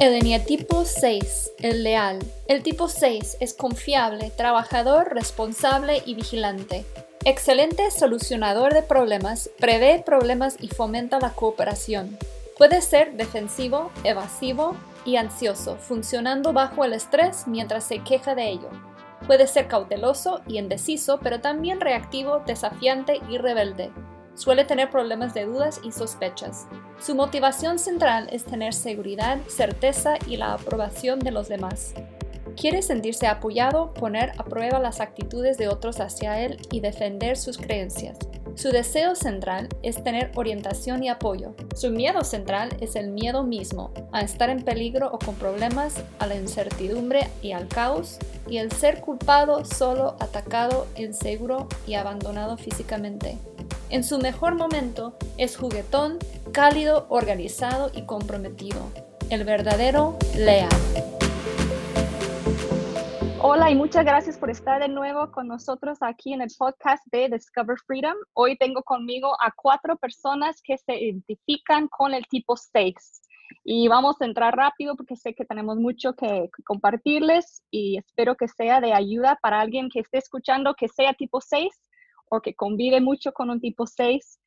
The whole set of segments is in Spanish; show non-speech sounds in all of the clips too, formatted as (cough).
El eneatipo 6, el leal. El tipo 6 es confiable, trabajador, responsable y vigilante. Excelente solucionador de problemas, prevé problemas y fomenta la cooperación. Puede ser defensivo, evasivo y ansioso, funcionando bajo el estrés mientras se queja de ello. Puede ser cauteloso y indeciso, pero también reactivo, desafiante y rebelde. Suele tener problemas de dudas y sospechas. Su motivación central es tener seguridad, certeza y la aprobación de los demás. Quiere sentirse apoyado, poner a prueba las actitudes de otros hacia él y defender sus creencias. Su deseo central es tener orientación y apoyo. Su miedo central es el miedo mismo, a estar en peligro o con problemas, a la incertidumbre y al caos, y el ser culpado, solo, atacado, inseguro y abandonado físicamente. En su mejor momento es juguetón, cálido, organizado y comprometido. El verdadero leal. Hola y muchas gracias por estar de nuevo con nosotros aquí en el podcast de Discover Freedom. Hoy tengo conmigo a cuatro personas que se identifican con el tipo 6. Y vamos a entrar rápido porque sé que tenemos mucho que compartirles y espero que sea de ayuda para alguien que esté escuchando que sea tipo 6 o que convive mucho con un tipo 6.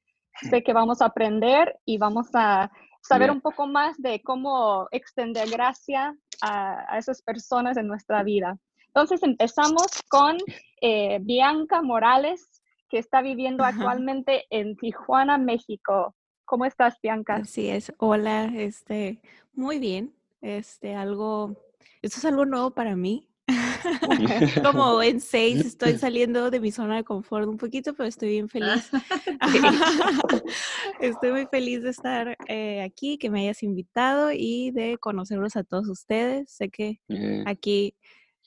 Sé que vamos a aprender y vamos a saber un poco más de cómo extender gracia a, a esas personas en nuestra vida. Entonces empezamos con eh, Bianca Morales, que está viviendo actualmente en Tijuana, México. ¿Cómo estás, Bianca? Así es. Hola, este, muy bien. Este, algo, esto es algo nuevo para mí. (laughs) Como en seis estoy saliendo de mi zona de confort un poquito, pero estoy bien feliz. (laughs) (laughs) estoy muy feliz de estar eh, aquí, que me hayas invitado y de conocerlos a todos ustedes. Sé que aquí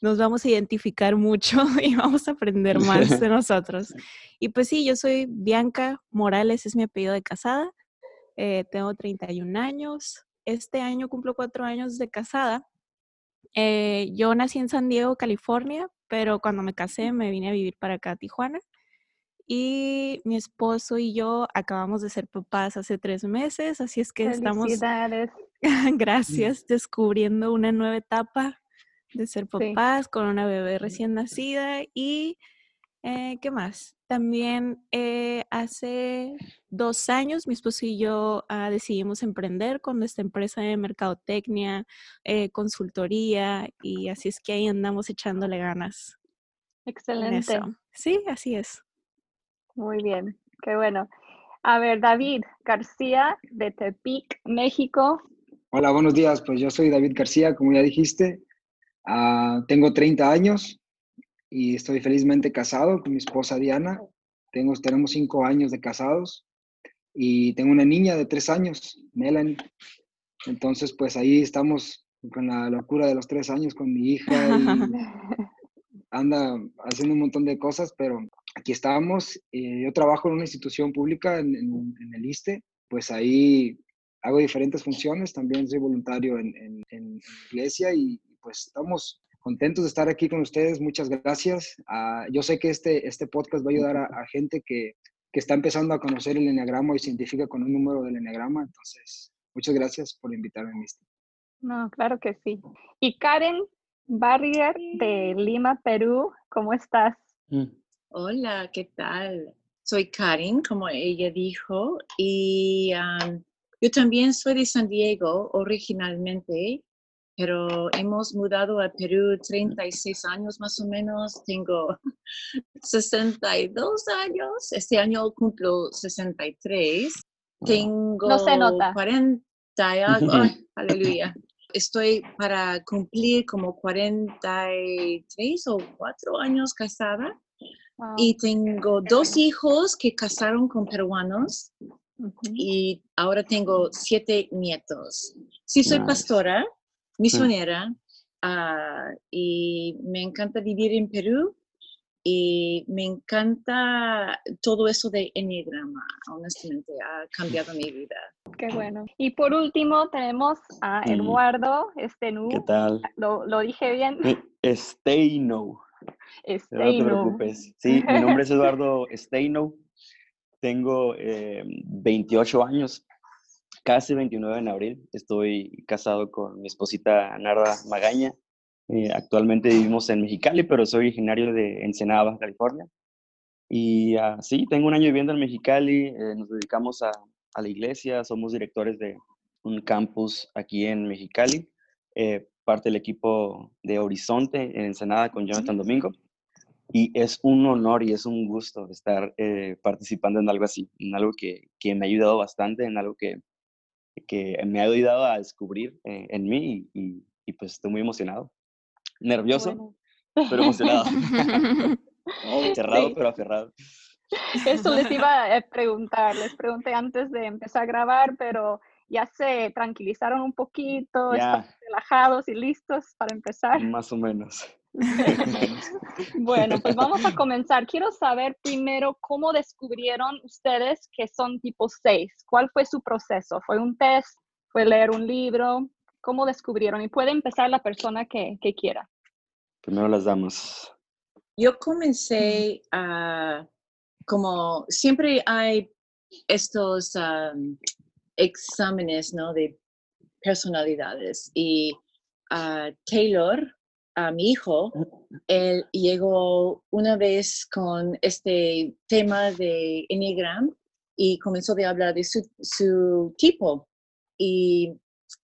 nos vamos a identificar mucho (laughs) y vamos a aprender más de (laughs) nosotros. Y pues sí, yo soy Bianca Morales, es mi apellido de casada. Eh, tengo 31 años. Este año cumplo cuatro años de casada. Eh, yo nací en San Diego, California, pero cuando me casé me vine a vivir para acá, a Tijuana. Y mi esposo y yo acabamos de ser papás hace tres meses, así es que estamos, (laughs) gracias, descubriendo una nueva etapa de ser papás con una bebé recién nacida y eh, ¿qué más? También eh, hace dos años mi esposo y yo ah, decidimos emprender con nuestra empresa de mercadotecnia, eh, consultoría y así es que ahí andamos echándole ganas. Excelente. Sí, así es. Muy bien, qué bueno. A ver, David García de Tepic, México. Hola, buenos días. Pues yo soy David García, como ya dijiste. Ah, tengo 30 años y estoy felizmente casado con mi esposa Diana. Tengo, tenemos cinco años de casados y tengo una niña de tres años, Melanie. Entonces, pues ahí estamos con la locura de los tres años con mi hija (laughs) anda haciendo un montón de cosas, pero aquí estamos. Eh, yo trabajo en una institución pública en, el ISTE, pues ahí hago diferentes funciones, también soy voluntario en, en iglesia y, pues estamos contentos de estar aquí con ustedes. Muchas gracias. Ah, yo sé que este, este podcast va a ayudar a, gente que, que, está empezando a conocer el enneagrama y se identifica con un número del enneagrama. Entonces, muchas gracias por invitarme, Misty. No, claro que sí. Y Karen Barrier de Lima, Perú, ¿cómo estás? Mm. Hola, ¿qué tal? Soy Karen, como ella dijo, y yo también soy de San Diego originalmente pero hemos mudado a Perú 36 años más o menos. Tengo (laughs) 62 años. Este año cumplo 63. Tengo no se nota. 40 algo. aleluya. Estoy para cumplir como 43 o 4 años casada. Y tengo dos hijos que casaron con peruanos. Y ahora tengo siete nietos. Sí, soy pastora misionera ah, y me encanta vivir en Perú y me encanta todo eso de enneagrama, honestamente, ha cambiado mi vida. Qué bueno. Y por último tenemos a mm. Eduardo Estenu. ¿Qué tal? ¿Lo, lo dije bien? Steino. Steino. No te preocupes. Sí, mi nombre es Eduardo Steino. Tengo 28 eh, años casi 29 en abril. Estoy casado con mi esposita Narda Magaña. Eh, actualmente vivimos en Mexicali, pero soy originario de Ensenada, Baja California. Y uh, sí, tengo un año viviendo en Mexicali, eh, nos dedicamos a, a, la iglesia, somos directores de un campus aquí en Mexicali, eh, parte del equipo de Horizonte en Ensenada con Jonathan Domingo. Y es un honor y es un gusto estar eh, participando en algo así, en algo que, que, me ha ayudado bastante, en algo que, que me ha ayudado a descubrir eh, en mí y, y, pues estoy muy emocionado. Nervioso, bueno. pero emocionado. (laughs) (laughs) Cerrado, sí. pero aferrado. Eso les (laughs) iba a preguntar, les pregunté antes de empezar a grabar, pero ya se tranquilizaron un poquito, ya. están relajados y listos para empezar. Más o menos. (laughs) bueno, pues vamos a comenzar. Quiero saber primero cómo descubrieron ustedes que son tipo 6. ¿Cuál fue su proceso? ¿Fue un test? ¿Fue leer un libro? ¿Cómo descubrieron? Y puede empezar la persona que, que quiera. Primero las damos. Yo comencé a, como siempre hay estos um, exámenes, ¿no? De personalidades. Y uh, Taylor, a mi hijo, él llegó una vez con este tema de Enneagram y comenzó a hablar de su, su, tipo. Y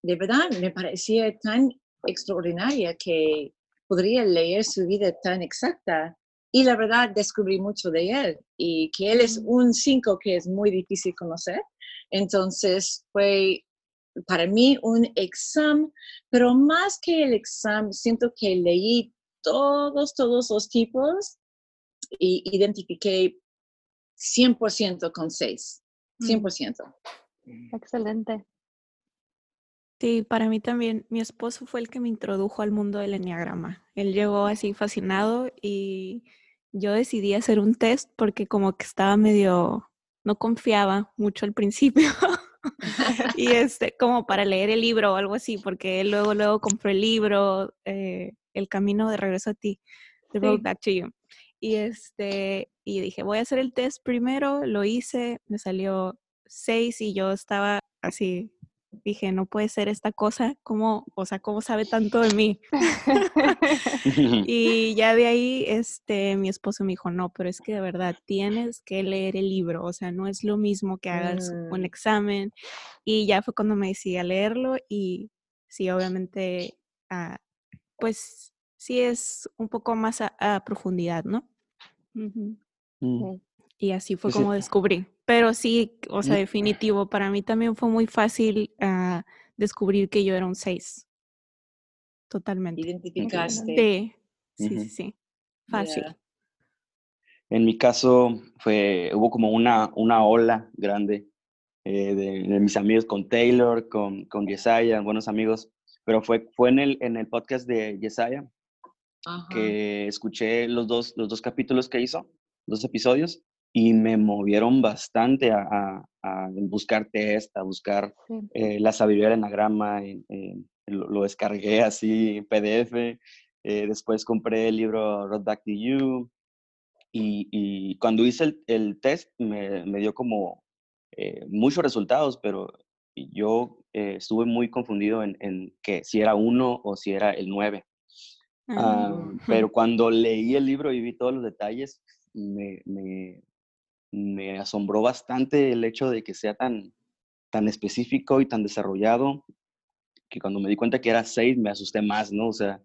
de verdad me parecía tan extraordinaria que podría leer su vida tan exacta. Y la verdad descubrí mucho de él y que él es un 5 que es muy difícil conocer. Entonces fue para mí un examen, pero más que el examen, siento que leí todos, todos los tipos y identifiqué 100% con 6, 100%. Excelente. Sí, para mí también, mi esposo fue el que me introdujo al mundo del enneagrama. Él llegó así fascinado y yo decidí hacer un test porque como que estaba medio, no confiaba mucho al principio. (laughs) (laughs) y este, como para leer el libro o algo así, porque él luego, luego compró el libro, eh, El Camino de Regreso a ti, The Road sí. Back to You. Y este, y dije, voy a hacer el test primero, lo hice, me salió seis y yo estaba así, dije, no puede ser esta cosa, ¿cómo, o sea, cómo sabe tanto de mí? (laughs) (laughs) y ya de ahí, este, mi esposo me dijo, no, pero es que de verdad tienes que leer el libro, o sea, no es lo mismo que hagas mm. un examen. Y ya fue cuando me decidí a leerlo y sí, obviamente, uh, pues sí es un poco más a, a profundidad, ¿no? Uh -huh. mm. Y así fue como descubrí. Pero sí, o sea, definitivo, para mí también fue muy fácil uh, descubrir que yo era un 6. Totalmente. Identificaste. Sí, sí, uh -huh. sí, sí. Fácil. Yeah. En mi caso, fue, hubo como una, una ola grande eh, de, de, mis amigos con Taylor, con, con Yesaya, buenos amigos, pero fue, fue en, el, en el podcast de Yesaya que escuché los dos, los dos capítulos que hizo, dos episodios, y me movieron bastante a, a, a buscar test, a buscar sí. eh, la sabiduría del enagrama, eh, lo, lo, descargué así en PDF, eh, después compré el libro Road Back to You, y, y cuando hice el, el test me, me, dio como eh, muchos resultados, pero yo eh, estuve muy confundido en, en, que si era uno o si era el nueve. Uh, pero (laughs) cuando leí el libro y vi todos los detalles, me, me, me asombró bastante el hecho de que sea tan, tan específico y tan desarrollado que cuando me di cuenta que era seis me asusté más, ¿no? O sea,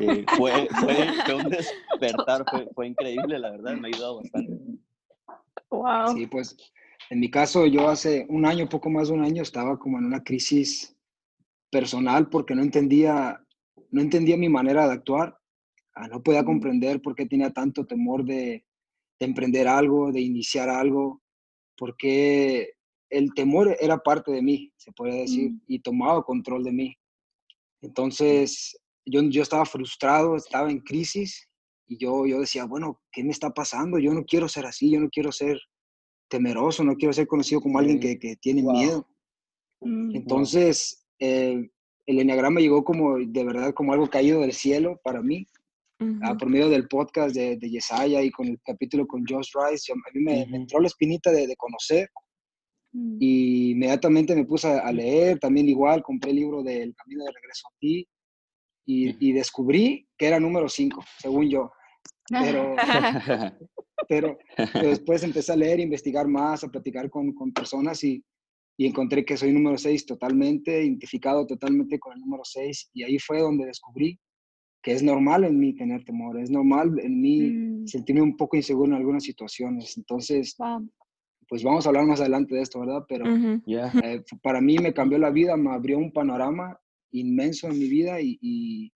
eh, fue, fue, fue, un (laughs) despertar, fue, fue, increíble, la verdad, me ha ayudado bastante. Wow. Sí, pues en mi caso yo hace un año, poco más de un año, estaba como en una crisis personal porque no entendía, no entendía mi manera de actuar, ah, no podía comprender por qué tenía tanto temor de, de emprender algo, de iniciar algo, porque el temor era parte de mí, se puede decir, mm. y tomaba control de mí. Entonces, yo, yo estaba frustrado, estaba en crisis, y yo, yo decía, bueno, ¿qué me está pasando? Yo no quiero ser así, yo no quiero ser temeroso, no quiero ser conocido como alguien que, que tiene wow. miedo. Mm. Entonces, eh, el enneagrama llegó como, de verdad, como algo caído del cielo para mí, Uh -huh. por medio del podcast de, de, Yesaya y con el capítulo con Josh Rice, a mí me, uh -huh. me entró la espinita de, de, conocer Mm. Y inmediatamente me puse a, leer, también igual, compré el libro del Camino de Regreso a ti y, y descubrí que era número 5, según yo. Pero, (laughs) pero, después empecé a leer, investigar más, a platicar con, con personas y, y, encontré que soy número 6 totalmente, identificado totalmente con el número 6 y ahí fue donde descubrí que es normal en mí tener temor, es normal en mí mm. sentirme un poco inseguro en algunas situaciones. Entonces, pues vamos a hablar más adelante de esto, ¿verdad? Pero eh, para mí me cambió la vida, me abrió un panorama inmenso en mi vida y, y,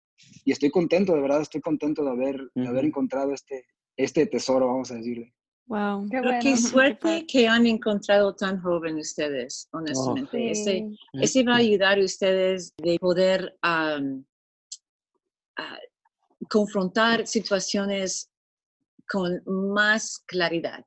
estoy contento, de verdad, estoy contento de haber, de haber encontrado este, este tesoro, vamos a decirle. Wow. Qué, qué suerte que han encontrado tan joven ustedes, honestamente. Oh. ese, ese, va a ayudar a ustedes de poder confrontar situaciones con más claridad.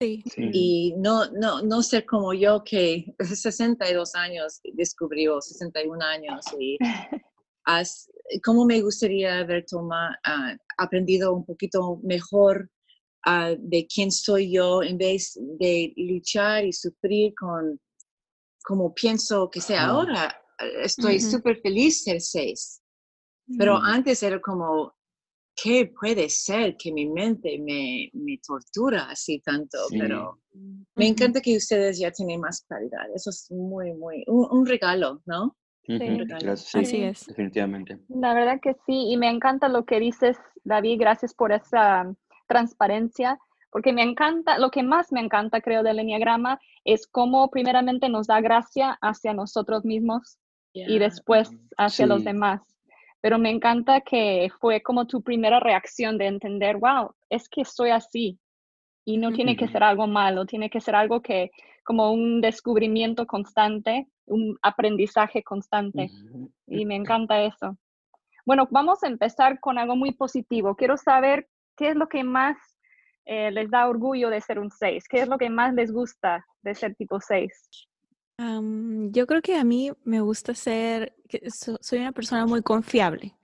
Sí. Y no, no, no ser como yo que (laughs) 62 años descubrió, 61 años y (laughs) cómo me gustaría haber tomado, ah, aprendido un poquito mejor ah, de quién soy yo en vez de luchar y sufrir con como pienso que sea ahora. Estoy súper feliz ser seis. Pero antes era como, ¿qué puede ser que mi mente me, me tortura así tanto? Pero me encanta que ustedes ya tienen más claridad. Eso es muy, muy, un, regalo, ¿no? Sí. Así es. Definitivamente. La verdad que sí, y me encanta lo que dices, David, gracias por esa transparencia, porque me encanta, lo que más me encanta, creo, del Enneagrama es cómo primeramente nos da gracia hacia nosotros mismos y después hacia los demás pero me encanta que fue como tu primera reacción de entender, wow, es que soy así y no tiene que ser algo malo, tiene que ser algo que como un descubrimiento constante, un aprendizaje constante. Y me encanta eso. Bueno, vamos a empezar con algo muy positivo. Quiero saber qué es lo que más eh, les da orgullo de ser un 6, qué es lo que más les gusta de ser tipo 6 yo creo que a mí me gusta ser, soy una persona muy confiable.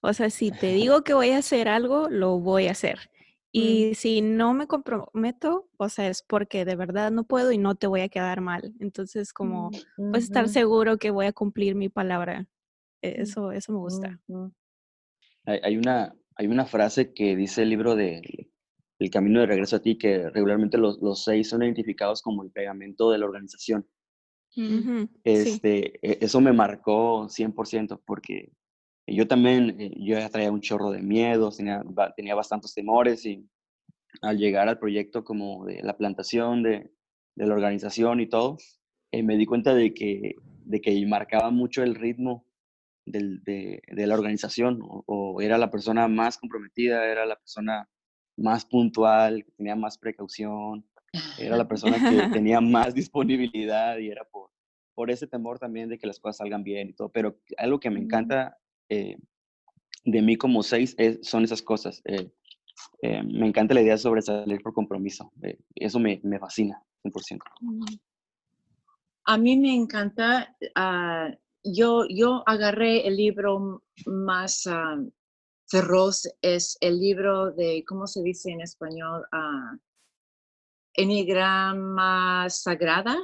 O sea, si te digo que voy a hacer algo, lo voy a hacer. Mm. Y si no me comprometo, o sea, es porque de verdad no puedo y no te voy a quedar mal. Entonces, como, pues estar seguro que voy a cumplir mi palabra. E, eso, eso me gusta. Hay, una, hay una frase que dice el libro de El Camino de Regreso a ti, que regularmente los, los seis son identificados como el pegamento de la organización. Este, e, Eso me marcó 100% porque yo también, eh, yo ya traía un chorro de miedos, tenía, tenía bastantes temores y al llegar al proyecto como de la plantación, de, de la organización y todo, eh, me di cuenta de que, de que marcaba mucho el ritmo del, de, de, la organización o, o, era la persona más comprometida, era la persona más puntual, que tenía más precaución, era la persona que tenía más disponibilidad y era por, por ese temor también de que las cosas salgan bien y todo. Pero algo que me encanta eh, de mí como seis son esas cosas. Eh, eh, me encanta la idea sobre salir por compromiso. eso me, me, fascina, 100%. A mí me encanta. Ah, yo, yo agarré el libro más ah, feroz, es el libro de, ¿cómo se dice en español? Uh, Enigrama Sagrada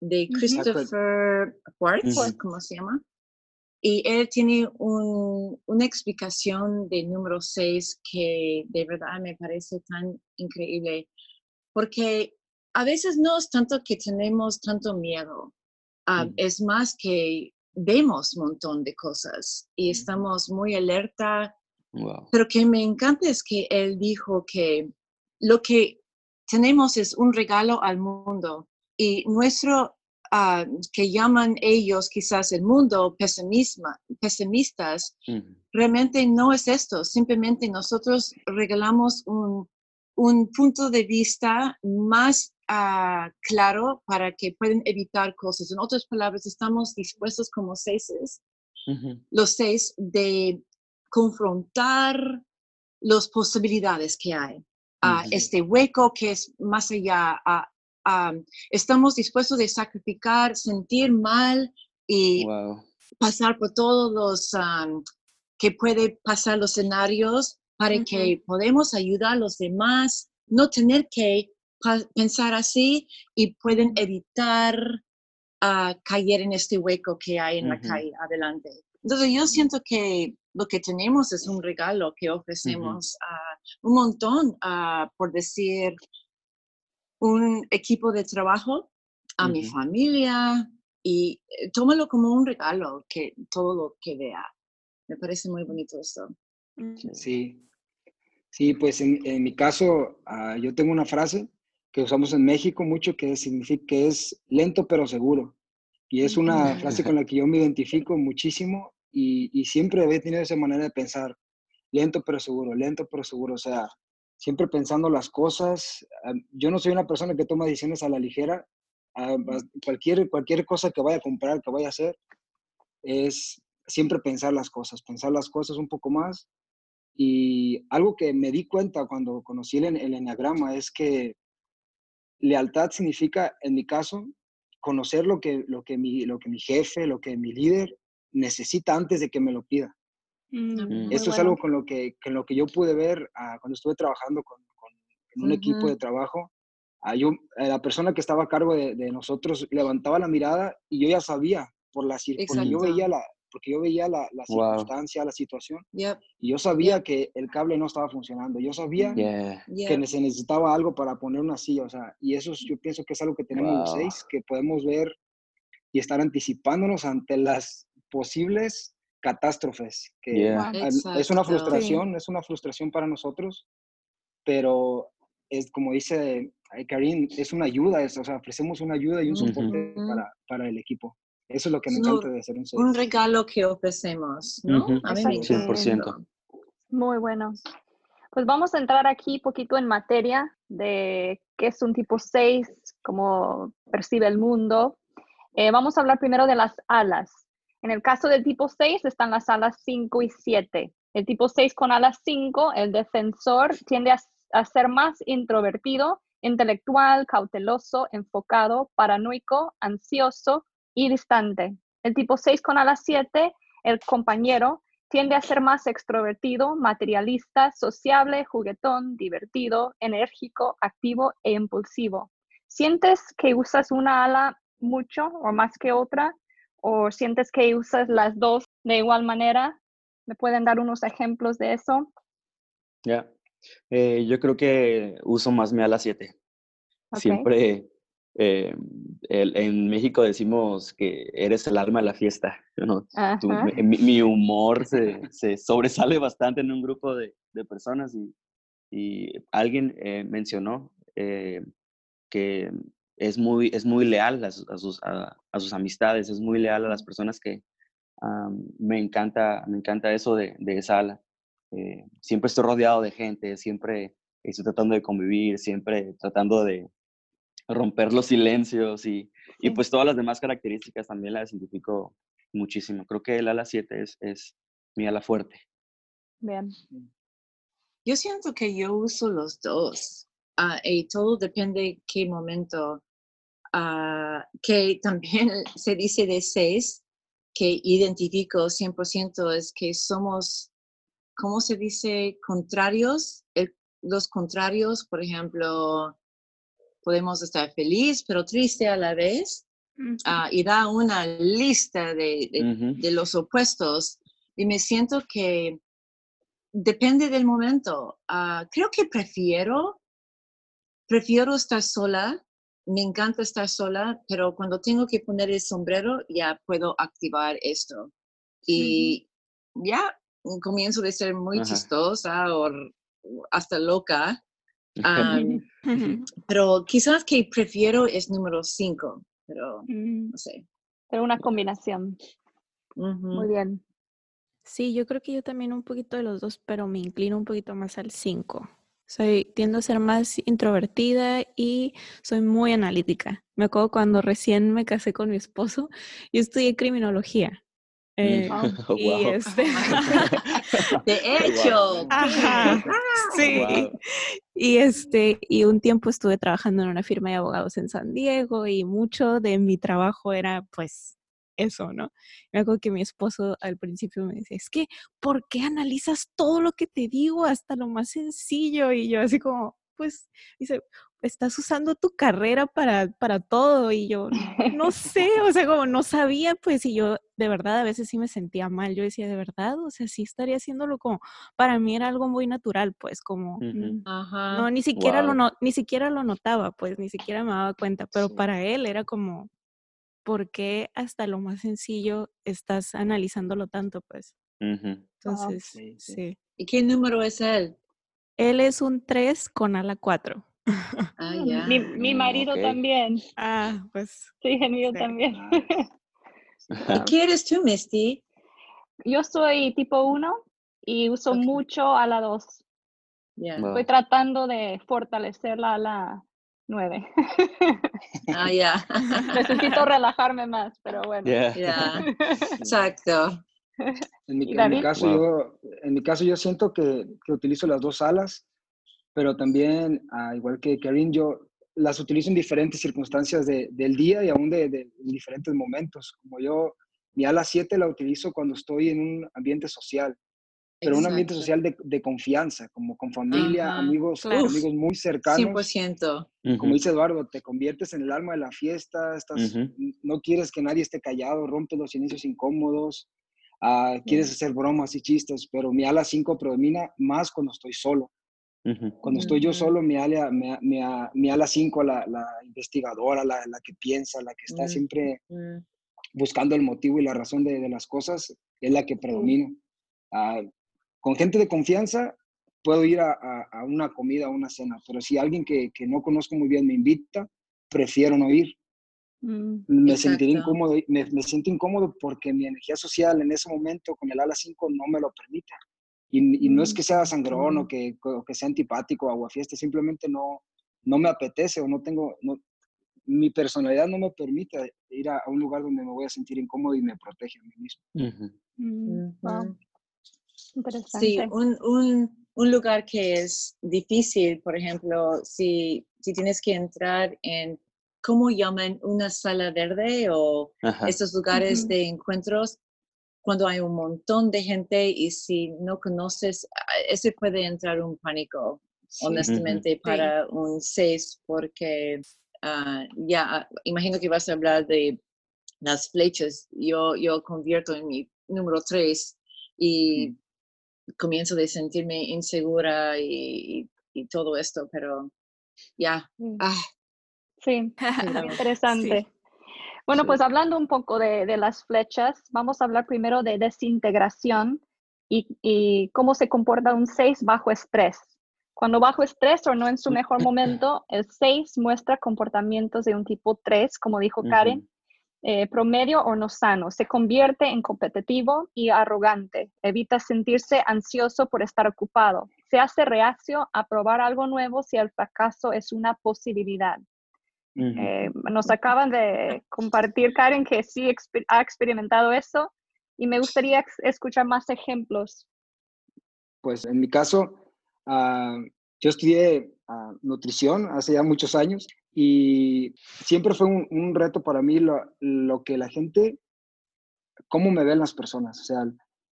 de Christopher uh ¿cómo se llama? Y él tiene una explicación del número 6 que de verdad me parece tan increíble, porque a veces no es tanto que tenemos tanto miedo, ah, es más que vemos un montón de cosas y estamos muy alerta. Pero que me encanta es que él dijo que lo que tenemos es un regalo al mundo. Y nuestro, ah, que llaman ellos quizás el mundo pesimistas, realmente no es esto, simplemente nosotros regalamos un, un punto de vista más uh, claro para que puedan evitar cosas. En otras palabras, estamos dispuestos como seis, los seis, de confrontar las posibilidades que hay a este hueco que es más allá. estamos dispuestos de sacrificar, sentir mal y pasar por todos los que puede pasar los escenarios para que podamos ayudar a los demás, no tener que pensar así y pueden evitar uh, caer en este hueco que hay en la calle adelante. Entonces yo siento que lo que tenemos es un regalo que ofrecemos a un montón, uh, por decir, un equipo de trabajo, a mi familia, y eh, tómalo como un regalo, que todo lo que vea. Me parece muy bonito esto. Sí, sí, pues en, en mi caso, uh, yo tengo una frase que usamos en México mucho que significa que es lento pero seguro. Y es una frase con la que yo me identifico muchísimo y, y siempre he tenido esa manera de pensar, lento pero seguro, lento pero seguro, o sea, siempre pensando las cosas. Yo no soy una persona que toma decisiones a la ligera. Cualquier, cualquier cosa que vaya a comprar, que vaya a hacer, es siempre pensar las cosas, pensar las cosas un poco más. Y algo que me di cuenta cuando conocí el, el enneagrama es que lealtad significa, en mi caso, conocer lo que, lo, que mi, lo que mi jefe, lo que mi líder necesita antes de que me lo pida. Mm, Eso es algo con lo que, con lo que yo pude ver uh, cuando estuve trabajando con, con en un equipo de trabajo. Uh, yo, la persona que estaba a cargo de, de, nosotros levantaba la mirada y yo ya sabía, por la, porque yo veía la, porque yo veía la, la circunstancia, la situación, yep. y yo sabía yep. que el cable no estaba funcionando, yo sabía yeah. que se necesitaba algo para poner una silla, o sea, y eso yo pienso que es algo que tenemos wow. los seis, que podemos ver y estar anticipándonos ante las posibles catástrofes, que yeah. es una frustración, sí. es una frustración para nosotros, pero es como dice Karin, es una ayuda, es, o sea, ofrecemos una ayuda y un soporte uh -huh. para, para el equipo. Eso es lo que me encanta de ser un Un regalo que ofrecemos, ¿no? Uh -huh. A mí me 100%. Muy bueno. Pues vamos a entrar aquí poquito en materia de qué es un tipo 6, cómo percibe el mundo. Eh, vamos a hablar primero de las alas. En el caso del tipo 6 están las alas 5 y 7. El tipo 6 con alas 5, el defensor, tiende a, ser más introvertido, intelectual, cauteloso, enfocado, paranoico, ansioso, y distante. El tipo 6 con alas 7, el compañero, tiende a ser más extrovertido, materialista, sociable, juguetón, divertido, enérgico, activo e impulsivo. ¿Sientes que usas una ala mucho o más que otra? ¿O sientes que usas las dos de igual manera? ¿Me pueden dar unos ejemplos de eso? Ya, yeah. eh, yo creo que uso más mi ala 7. Okay. Siempre eh, el, en México decimos que eres el alma de la fiesta. ¿no? Tú, mi, mi, humor se, se, sobresale bastante en un grupo de, de personas y, y alguien eh, mencionó eh, que es muy, es muy leal a, a, sus, a, a, sus amistades, es muy leal a las personas que um, me, encanta, me encanta eso de, de esa ala. Eh, siempre estoy rodeado de gente, siempre estoy tratando de convivir, siempre tratando de, romper los silencios y, sí. y, pues todas las demás características también las identifico muchísimo. Creo que el ala 7 es, es mi ala fuerte. Bien. Yo siento que yo uso los dos uh, y todo depende qué momento. Uh, que también (laughs) se dice de seis, que identifico 100% es que somos, ¿cómo se dice? Contrarios. El, los contrarios, por ejemplo, podemos estar feliz, pero triste a la vez. Uh -huh. uh, y da una lista de, de, uh -huh. de, los opuestos. Y me siento que depende del momento. Uh, creo que prefiero, prefiero estar sola. Me encanta estar sola, pero cuando tengo que poner el sombrero ya puedo activar esto. Y -huh. ya comienzo de ser muy chistosa o hasta loca Um, (laughs) pero quizás que prefiero es número 5, pero mm. no sé. Pero una combinación. Muy bien. Sí, yo creo que yo también un poquito de los dos, pero me inclino un poquito más al 5. Soy, tiendo a ser más introvertida y soy muy analítica. Me acuerdo cuando recién me casé con mi esposo, yo estudié criminología. Eh, (laughs) oh, y wow. este... (laughs) de (laughs) hecho. Ajá, sí. Wow. Y este, y un tiempo estuve trabajando en una firma de abogados en San Diego y mucho de mi trabajo era pues eso, ¿no? Me acuerdo que mi esposo al principio me decía, es que, ¿por qué analizas todo lo que te digo hasta lo más sencillo? Y yo así como, pues, dice, estás usando tu carrera para, para todo. Y yo, no sé, (laughs) o sea, como no sabía, pues, y yo de verdad a veces sí me sentía mal. Yo decía, de verdad, o sea, sí estaría haciéndolo como, para mí era algo muy natural, pues, como, mm, no, ni siquiera, lo no, ni siquiera lo notaba, pues, ni siquiera me daba cuenta, pero para él era como, ¿por qué hasta lo más sencillo estás analizándolo tanto, pues? Entonces, sí, ¿Y qué número es él? Él es un 3 con ala 4. Ah. (laughs) Mi, mi marido también. Ah, pues. Sí, el mío también. (laughs) ¿Y qué eres tú, Misty? Yo soy tipo 1 y uso mucho a la 2. Estoy tratando de fortalecer la ala 9. Ah, ya. (laughs) Necesito relajarme más, pero bueno. Ya. (laughs) Exacto. En mi, caso, yo, en mi caso, yo siento que, que utilizo las dos alas pero también, ah, igual que Karin, yo las utilizo en diferentes circunstancias del día y aún de, diferentes momentos. Como yo, mi ala 7 la utilizo cuando estoy en un ambiente social, pero un ambiente social de, confianza, como con familia, amigos, amigos muy cercanos. 100%. Como dice Eduardo, te conviertes en el alma de la fiesta, estás, no quieres que nadie esté callado, rompes los inicios incómodos, uh, quieres hacer bromas y chistes, pero mi ala 5 predomina más cuando estoy solo. Cuando estoy yo solo, mi ala, mi, ala 5, la, la, investigadora, la, la, que piensa, la que está siempre buscando el motivo y la razón de, de las cosas, es la que predomina. Ah, con gente de confianza puedo ir a, a, una comida, a una cena, pero si alguien que, que, no conozco muy bien me invita, prefiero no ir. Mm, me sentiré incómodo, me, me siento incómodo porque mi energía social en ese momento con el ala 5 no me lo permite. Y, no es mm, que sea sangrón o que, que sea antipático o aguafiesta, simplemente no, no me apetece o no tengo, no, mi personalidad no me permite ir a, un lugar donde me voy a sentir incómodo y me protege a mí mismo. Mm, Interesante. Sí, un, un, un, lugar que es difícil, por ejemplo, si, si tienes que entrar en, ¿cómo llaman? Una sala verde o estos lugares de encuentros cuando hay un montón de gente y si no conoces, ese puede entrar un pánico, honestamente, para un 6, porque ah, ya, imagino que vas a hablar de las flechas. Yo, yo convierto en mi número 3 y comienzo de sentirme insegura y, todo esto, pero ya. Ah. (laughs) Sí, interesante. Bueno, pues hablando un poco de, las flechas, vamos a hablar primero de desintegración y, cómo se comporta un 6 bajo estrés. Cuando bajo estrés o no en su mejor (laughs) momento, el 6 muestra comportamientos de un tipo 3, como dijo Karen, eh, promedio o no sano. Se convierte en competitivo y arrogante. Evita sentirse ansioso por estar ocupado. Se hace reacio a probar algo nuevo si el fracaso es una posibilidad. Eh, nos acaban de compartir, Karen, que sí ha experimentado eso y me gustaría escuchar más ejemplos. Pues en mi caso, ah, yo estudié ah, nutrición hace ya muchos años y siempre fue un, reto para mí lo, que la gente, cómo me ven las personas, o sea,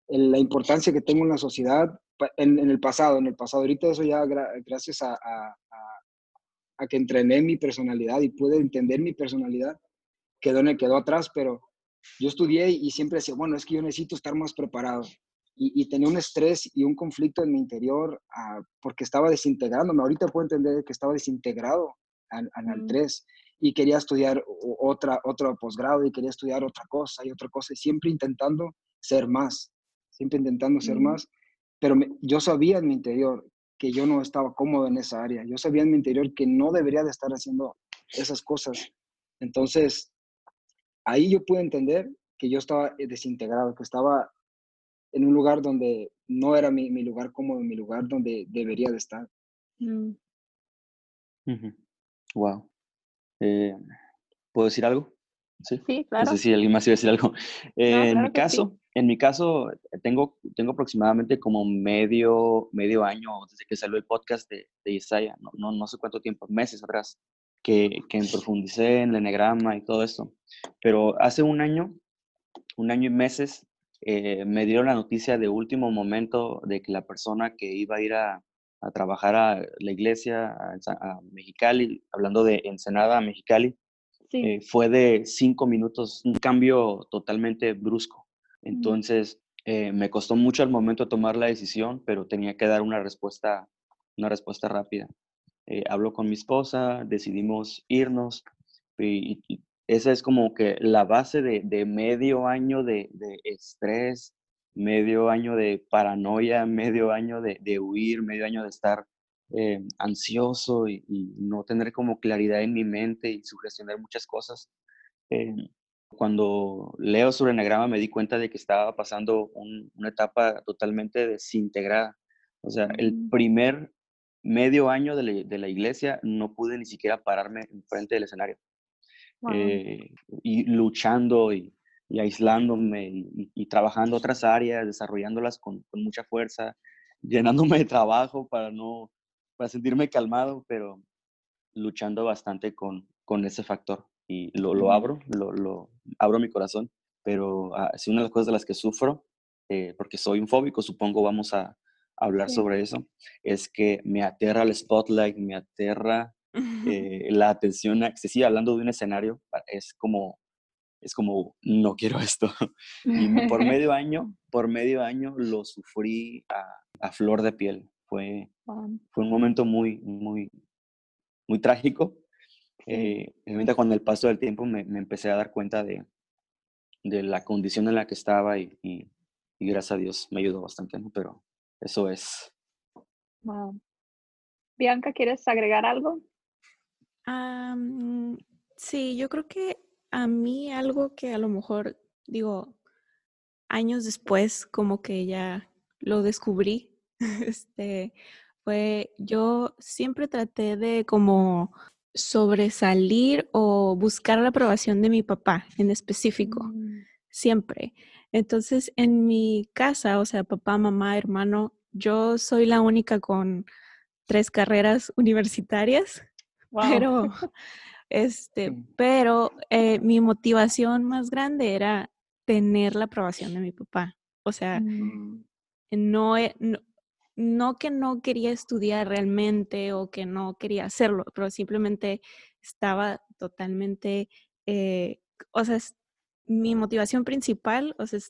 la importancia que tengo en la sociedad en, el pasado, en el pasado. Ahorita eso ya gracias a, a que entrené mi personalidad y pude entender mi personalidad, quedó, quedó atrás, pero yo estudié y siempre decía, bueno, es que yo necesito estar más preparado. Y, tenía un estrés y un conflicto en mi interior ah, porque estaba desintegrándome. Ahorita puedo entender que estaba desintegrado al, al 3 y quería estudiar otra, otro posgrado y quería estudiar otra cosa y otra cosa y siempre intentando ser más, siempre intentando ser más. Pero yo sabía en mi interior que yo no estaba cómodo en esa área. Yo sabía en mi interior que no debería de estar haciendo esas cosas. Entonces, ahí yo pude entender que yo estaba eh, desintegrado, que estaba en un lugar donde no era mi, lugar cómodo, mi lugar donde debería de estar. Wow. Mm. Eh, ¿Puedo decir algo? Sí, claro. No sé si alguien más iba a decir algo. (laughs) Eh, en mi caso, en mi caso, tengo, tengo aproximadamente como medio, medio año desde que salió el podcast de, de Isaiah, no, no, no, sé cuánto tiempo, meses atrás, que, que profundicé en el enegrama y todo eso. Pero hace un año, un año y meses, eh, me dieron la noticia de último momento de que la persona que iba a ir a, a trabajar a la iglesia, a, Mexicali, hablando de Ensenada a Mexicali, eh, fue de cinco minutos, un cambio totalmente brusco. Entonces, eh, me costó mucho al momento tomar la decisión, pero tenía que dar una respuesta, una respuesta rápida. Eh, hablo con mi esposa, decidimos irnos y, esa es como que la base de, medio año de, estrés, medio año de paranoia, (laughs) medio año de, huir, medio año de estar eh, ansioso y, no tener como claridad en mi mente y sugestionar muchas cosas. Eh, cuando leo sobre Enagrama me di cuenta de que estaba pasando una etapa totalmente desintegrada. O sea, el mm. primer medio año de la, iglesia no pude ni siquiera pararme enfrente del escenario. Eh, y luchando y, aislándome y, trabajando otras áreas, desarrollándolas con, mucha fuerza, (laughs) llenándome de trabajo para no, para sentirme calmado, pero luchando bastante con, con ese factor. Y lo, lo abro, lo, lo, abro mi corazón, pero ah, es una de las cosas de las que sufro, eh, porque soy un fóbico, supongo vamos a, hablar sobre eso, es que me aterra el spotlight, me aterra eh, la atención excesiva, hablando de un escenario, es como, es como, no quiero esto. (laughs) Y por (laughs) medio año, por medio año lo sufrí a, flor de piel. Fue, fue un momento muy, muy, muy trágico. Eh, con el paso del tiempo me, empecé a dar cuenta de, de, la condición en la que estaba y, y, gracias a Dios me ayudó bastante, pero eso es. Bianca, ¿quieres agregar algo? Sí, yo creo que a mí algo que a lo mejor, digo, años después, como que ya lo descubrí, (laughs) este, fue, yo siempre traté de como sobresalir o buscar la aprobación de mi papá en específico, mm. siempre. Entonces, en mi casa, o sea, papá, mamá, hermano, yo soy la única con tres carreras (laughs) universitarias pero, (laughs) este, pero eh, mi motivación más grande era tener la aprobación de mi papá. O sea, mm. no, no, que no quería estudiar realmente o que no quería hacerlo, pero simplemente estaba totalmente, eh, o sea, mi motivación principal, o sea,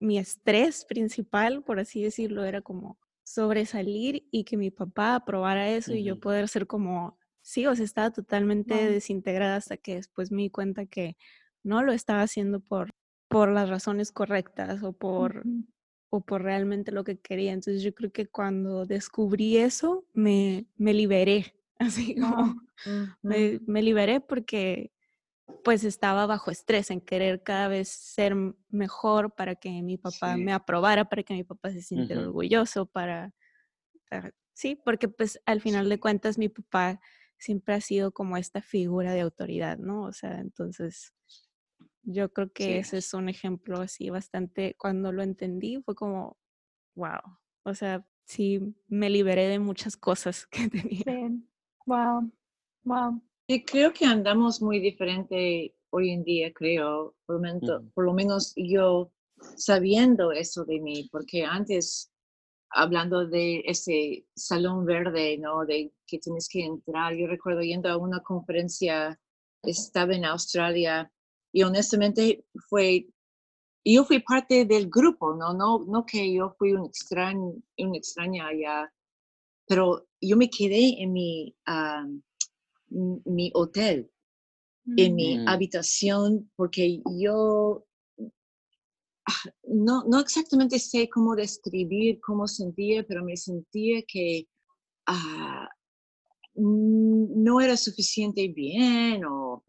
mi estrés principal, por así decirlo, era como sobresalir y que mi papá aprobara eso y yo poder ser como sí, o sea, estaba totalmente desintegrada hasta que después me di cuenta que no lo estaba haciendo por, por las razones correctas o por, o por realmente lo que quería. Entonces yo creo que cuando descubrí eso, me, me liberé, (laughs) así como me, me, liberé porque pues estaba bajo estrés en querer cada vez ser mejor para que mi papá me aprobara, para que mi papá se sintiera orgulloso, para, para, sí, porque pues al final de cuentas mi papá siempre ha sido como esta figura de autoridad, ¿no? O sea, entonces yo creo que ese es un ejemplo así bastante, cuando lo entendí fue como, wow, o sea, sí me liberé de muchas cosas (laughs) que tenía. Sí. Wow, wow. Y creo que andamos muy diferente hoy en día, creo, por por lo menos yo sabiendo eso de mí, porque antes hablando de ese salón verde, ¿no? De que tienes que entrar. Yo recuerdo yendo a una conferencia, estaba en Australia y honestamente fue, yo fui parte del grupo, ¿no? No, no que yo fui un extraño, un extraña allá, pero yo me quedé en mi, ah, mi hotel, en mi mm. habitación, porque yo no, no exactamente sé cómo describir cómo sentía, pero me sentía que ah, no era suficiente bien o,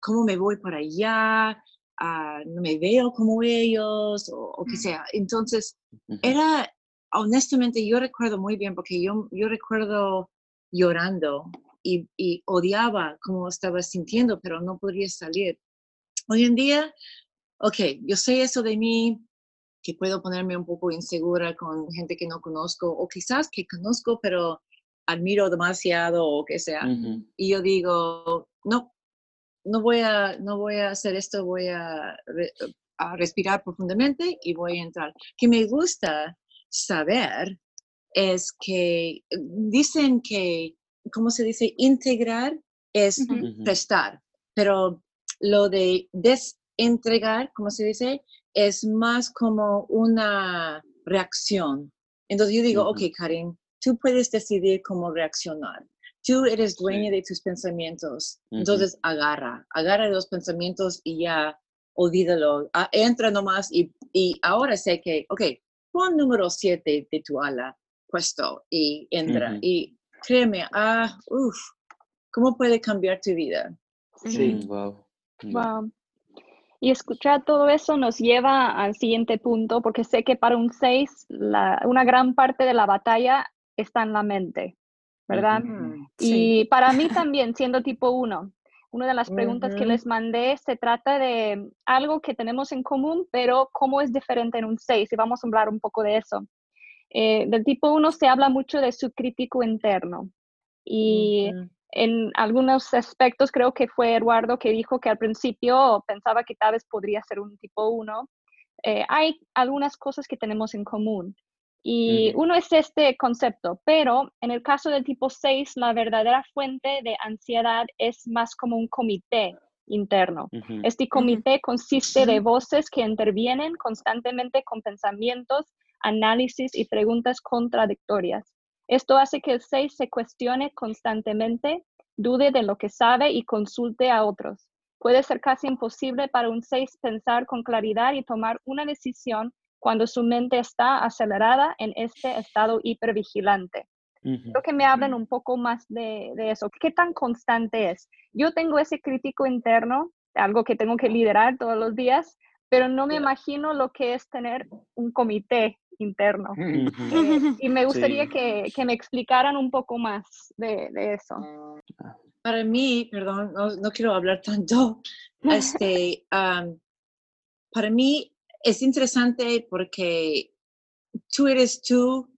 cómo me voy para allá, ah, no me veo como ellos o, o que sea. Entonces, era, honestamente, yo recuerdo muy bien porque yo, yo recuerdo llorando y, y odiaba cómo estaba sintiendo, pero no podía salir. Hoy en día ok, yo sé eso de mí, que puedo ponerme un poco insegura con gente que no conozco, o quizás que conozco, pero admiro demasiado o que sea. Y yo digo, no, no voy, a, no voy a hacer esto, voy a, a respirar profundamente y voy a entrar. Que me gusta saber es que dicen que, ¿cómo se dice? Integrar es prestar, pero lo de desentregar, ¿cómo se dice? Es más como una reacción. Entonces yo digo, ok, Karim, tú puedes decidir cómo reaccionar. Tú eres dueña de tus pensamientos. Entonces agarra, agarra los pensamientos y ya olvídalo. Ah, entra nomás y, y ahora sé que, ok, pon número 7 de tu ala puesto y entra. Y créeme, ah, uff, ¿cómo puede cambiar tu vida? Sí, wow. Wow. Y escuchar todo eso nos lleva al siguiente punto, porque sé que para un 6, una gran parte de la batalla está en la mente, ¿verdad? Y para mí (laughs) también, siendo tipo 1, una de las preguntas que les mandé se trata de algo que tenemos en común, pero cómo es diferente en un 6, y vamos a hablar un poco de eso. Eh, del tipo 1 se habla mucho de su crítico interno, y en algunos aspectos creo que fue Eduardo que dijo que al principio pensaba que tal vez podría ser un tipo 1. Eh, hay algunas cosas que tenemos en común. Y uno es este concepto, pero en el caso del tipo 6, la verdadera fuente de ansiedad es más como un comité interno. Este comité consiste de voces que intervienen constantemente con pensamientos, análisis y preguntas contradictorias. Esto hace que el 6 se cuestione constantemente, dude de lo que sabe y consulte a otros. Puede ser casi imposible para un 6 pensar con claridad y tomar una decisión cuando su mente está acelerada en este estado hipervigilante. Creo que me hablen un poco más de, de, eso. ¿Qué tan constante es? Yo tengo ese crítico interno, algo que tengo que liderar todos los días, pero no me imagino lo que es tener un comité interno. Eh, y me gustaría que, que, me explicaran un poco más de, de eso. Ah. Para mí, perdón, no, no quiero hablar tanto, este, (laughs) para mí es interesante porque tú eres tú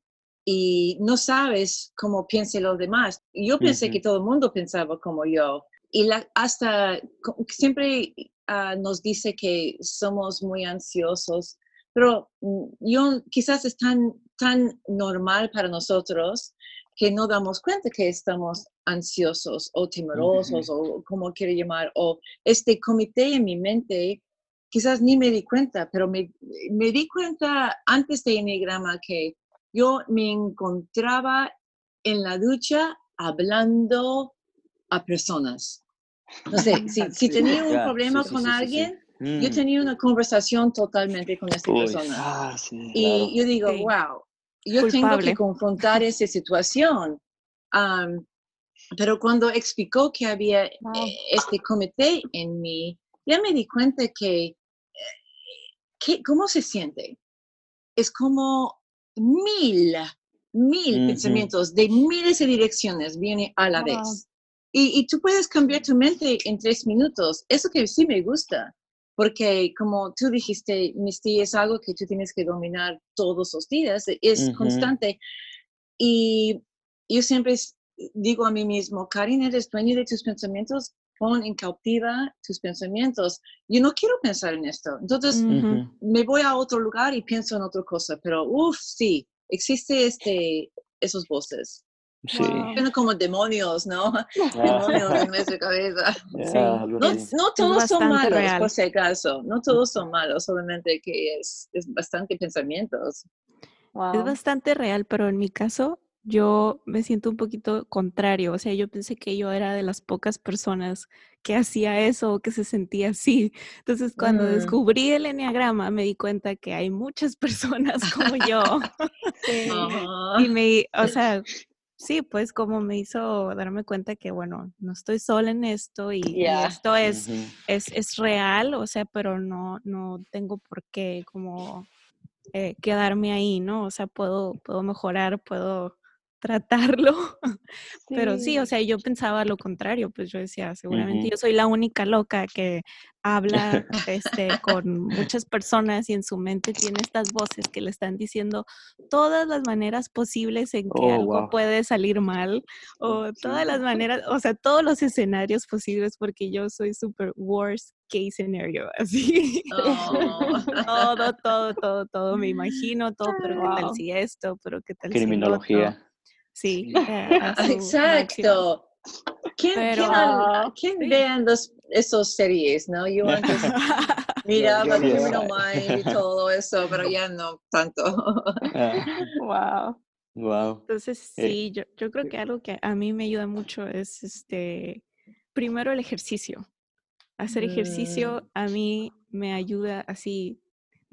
y no sabes cómo piensan los demás. Yo pensé que todo el mundo pensaba como yo. Y la, hasta siempre uh, nos dice que somos muy ansiosos pero mm, yo, quizás es tan, tan normal para nosotros que no damos cuenta que estamos ansiosos o temerosos o como quiere llamar, o este comité en mi mente, quizás ni me di cuenta, pero me, me di cuenta antes de Enneagrama que yo me encontraba en la ducha hablando a personas. No sé, si, (laughs) si tenía un problema con alguien, yo mm. tenía una conversación totalmente con esta persona. Ah, y yo digo, wow, yo tengo que confrontar esa situación. pero cuando explicó que había eh, este comité en mí, ya me di cuenta que, que, ¿cómo se siente? Es como mil, mil pensamientos de miles de direcciones vienen a la vez. Y, y, tú puedes cambiar tu mente en tres minutos. Eso que sí me gusta porque como tú dijiste, Misty, es algo que tú tienes que dominar todos los días, es constante. Y yo siempre digo a mí mismo, Karin, eres dueño de tus pensamientos, pon en cautiva tus pensamientos. Yo no quiero pensar en esto. Entonces me voy a otro lugar y pienso en otra cosa, pero uff, sí, existe este, esos voces. Sí. como demonios, ¿no? (laughs) demonios en nuestra cabeza. No, todos son malos, por si acaso. No todos son malos, solamente que es, es bastante pensamientos. Es bastante real, pero en mi caso yo me siento un poquito contrario. O sea, yo pensé que yo era de las pocas personas que hacía eso o que se sentía así. Entonces, cuando mm. descubrí el enneagrama, me di cuenta que hay muchas (laughs) personas como yo. (laughs) y me, o sea, sí, pues como me hizo darme cuenta que, bueno, no estoy sola en esto y, esto es, es, es, real, o sea, pero no, no tengo por qué como eh, quedarme ahí, ¿no? O sea, puedo, puedo mejorar, puedo tratarlo. (laughs) Pero sí, o sea, yo pensaba lo contrario, pues yo decía, seguramente yo soy la única loca que habla este, (laughs) con muchas personas y en su mente tiene estas voces que le están diciendo todas las maneras posibles en que Oh, algo wow. puede salir mal o todas las maneras, o sea, todos los escenarios posibles porque yo soy super worst case scenario, (laughs) así. Oh. todo, todo, todo, todo, me imagino todo, pero qué tal Wow. si esto, pero qué tal si el otro. Criminología. Sí, eh, a (laughs) su máximo. Exacto. ¿Quién, Pero- quién- quién Sí. vean los, esos series, no? Yo (laughs) antes (laughs) miraba Criminal Mind y todo eso, pero ya no tanto. Wow. wow. Entonces, Eh, sí, yo, yo creo que algo que a mí me ayuda mucho es este, primero el ejercicio. Hacer ejercicio Mm. a mí me ayuda así,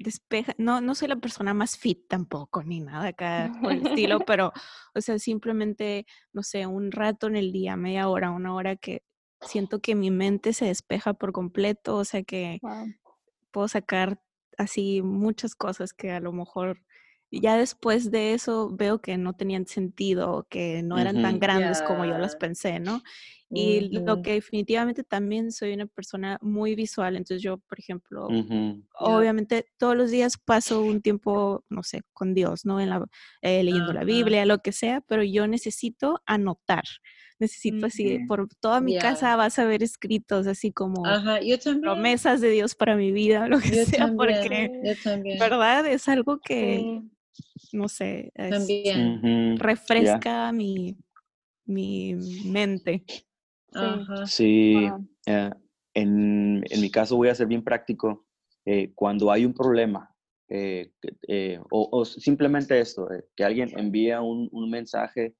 despeja, no, no soy la persona más fit tampoco, ni nada acá por el estilo, (laughs) pero, o sea, simplemente, no sé, un rato en el día, media hora, una hora que siento que mi mente se despeja por completo, o sea, que Wow. puedo sacar así muchas cosas que a lo mejor ya después de eso veo que no tenían sentido, que no eran tan Ujú. grandes como yo las pensé, ¿no? Y lo Ujú. que definitivamente también soy una persona muy visual, entonces yo, por ejemplo, Ujú. obviamente todos los días paso un tiempo, no sé, con Dios, ¿no? En la, eh, leyendo la Ajá. Biblia, lo que sea, pero yo necesito anotar. Necesito así, por toda mi Ya. casa vas a ver escritos así como yo promesas de Dios para mi vida, (laughs) lo que Yo sea, también. porque, Yo. ¿verdad? Es algo que, Sí. No sé, es- También. Refresca mi, mi mente. Sí, Wow. eh, en, en mi caso voy a ser bien práctico. Eh, cuando hay un problema, eh, eh, o, o simplemente esto, eh, que alguien envía un, un mensaje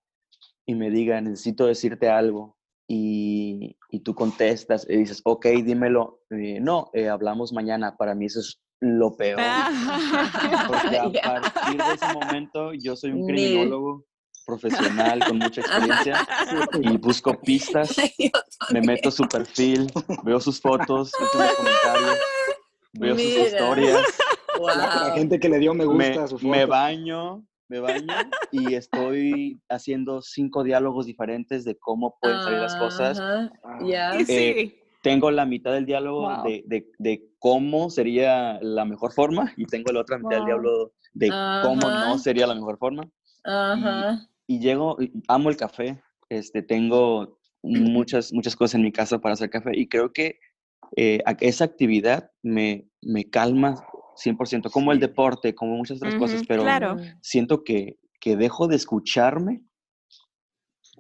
y me diga, necesito decirte algo, y, y tú contestas y dices, ok, dímelo. Eh, no, eh, hablamos mañana. Para mí eso es lo peor. (laughs) Porque a (laughs) partir de ese momento yo soy un criminólogo profesional con mucha experiencia y (laughs) busco pistas me meto a su perfil, veo sus fotos, últimos comentarios, veo sus historias, La, la Wow. gente que le dio me gusta me, a su foto. me baño, me baño y estoy haciendo cinco diálogos diferentes de cómo pueden salir las cosas. Ah, sí, Tengo la mitad del diálogo Wow. de, de- de cómo sería la mejor forma y tengo la otra mitad del Wow. diálogo de cómo Ajá. no sería la mejor forma. Ajá. y llego, y amo el café, este, tengo muchas, muchas cosas en mi casa para hacer café y creo que eh, esa actividad me, me calma 100%, como el deporte, como muchas otras cosas, Ujú, pero claro. Mm. siento que, que dejo de escucharme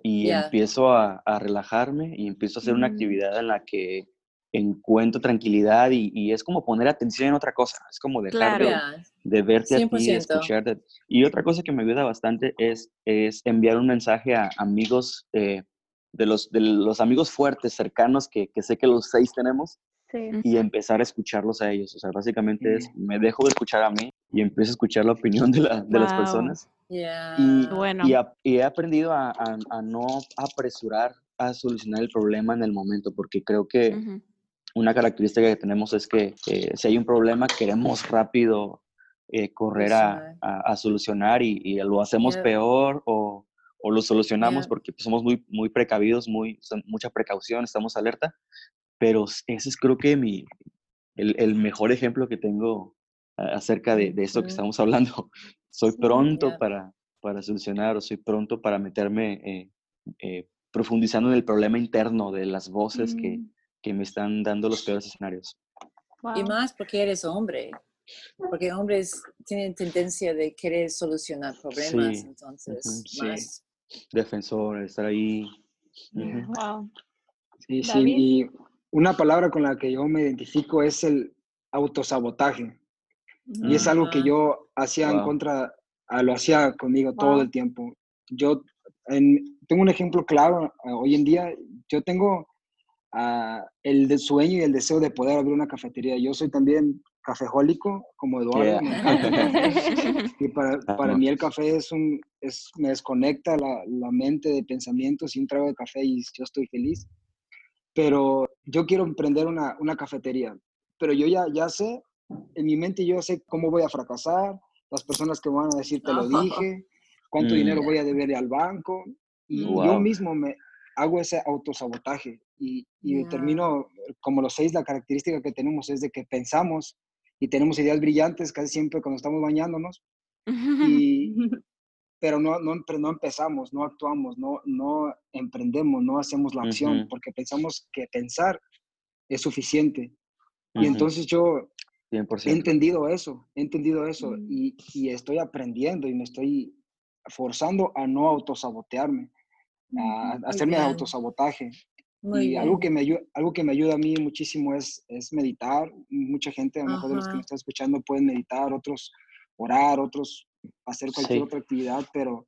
y empiezo a, a relajarme y empiezo a hacer una Mm. actividad en la que encuentro tranquilidad y, y es como poner atención en otra cosa, es como dejar Claro. de, verte a ti, 100%. escucharte. Y otra cosa que me ayuda bastante es, es enviar un mensaje a amigos, eh, de, los, de los amigos fuertes, cercanos, que, que sé que los seis tenemos, Sí. y empezar a escucharlos a ellos. O sea, básicamente es, me dejo de escuchar a mí y empiezo a escuchar la opinión de, la- de las Wow. personas. Ya. Y, Bueno. y, a- y he aprendido a, a- a no apresurar a solucionar el problema en el momento, porque creo que Ujú. una característica que tenemos es que eh, si hay un problema queremos rápido eh, correr a, Solucionar. a- a solucionar y, y lo hacemos Yep. peor o, o lo solucionamos Yep. porque pues, somos muy, muy precavidos, muy, son- mucha precaución, estamos alerta, pero ese es creo que mi, el, el mejor ejemplo que tengo acerca de, de esto que estamos (laughs) hablando. Soy Sí. pronto para, para solucionar o soy pronto para meterme eh, eh, profundizando en el problema interno de las voces que, Mm, que me están dando los peores escenarios. Y wow. más porque eres hombre. Porque hombres tienen tendencia de querer solucionar problemas, Sí, entonces ujú, sí. más. Defensor, estar ahí. Wow. Sí, sí, y una palabra con la que yo me identifico es el autosabotaje. Y es algo que yo hacía en Wow. contra, ah, lo hacía conmigo todo Wow. el tiempo. Yo en- tengo un ejemplo claro ah, hoy en día. Yo tengo ah, el de sueño y el deseo de poder abrir una cafetería. Yo soy también cafejólico, como Eduardo. Yeah. (laughs) Y para, para Amo. mí el café es un, es, me desconecta la, la mente de pensamientos y un trago de café y yo estoy feliz. Pero yo quiero emprender una, una cafetería. Pero yo ya, ya sé, en mi mente yo sé cómo voy a fracasar, las personas que me van a decir, te lo dije, cuánto Mm. dinero voy a deberle al banco. Y yo Wow. mismo me hago ese autosabotaje y, y Ya. termino, como los seis, la característica que tenemos es de que pensamos y tenemos ideas brillantes casi siempre cuando estamos bañándonos, y, (laughs) (laughs) pero no, no, no empezamos, no actuamos, no, no emprendemos, no hacemos la acción, Ujú. porque pensamos que pensar es suficiente. Y Ujú, entonces yo he 100%. entendido eso, he entendido eso Mm. y, y estoy aprendiendo y me estoy forzando a no autosabotearme, a, a Muy hacerme bien. autosabotaje. Muy y algo que, me ayuda, algo que me ayuda a mí muchísimo es, es meditar. Mucha gente, a lo mejor de los que me están escuchando, pueden meditar, otros orar, otros hacer cualquier Sí. otra actividad, pero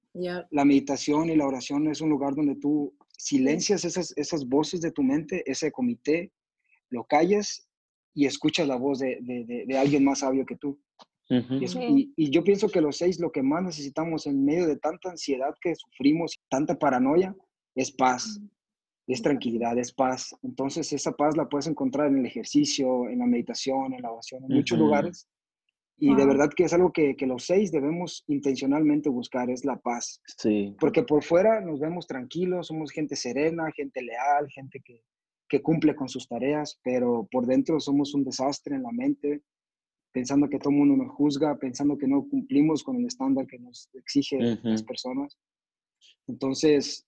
la meditación y la oración es un lugar donde tú silencias esas, esas voces de tu mente, ese comité, lo callas y escuchas la voz de, de- de- de alguien más sabio que tú. Y, es- Sí. y- y yo pienso que los seis lo que más necesitamos en medio de tanta ansiedad que sufrimos, tanta paranoia, es paz, es tranquilidad, es paz. Entonces esa paz la puedes encontrar en el ejercicio, en la meditación, en la oración, en muchos lugares. Y de verdad que es algo que, que los seis debemos intencionalmente buscar, es la paz. Sí. Porque por fuera nos vemos tranquilos, somos gente serena, gente leal, gente que, que cumple con sus tareas, pero por dentro somos un desastre en la mente, pensando que todo el mundo nos juzga, pensando que no cumplimos con el estándar que nos exige las personas. Entonces,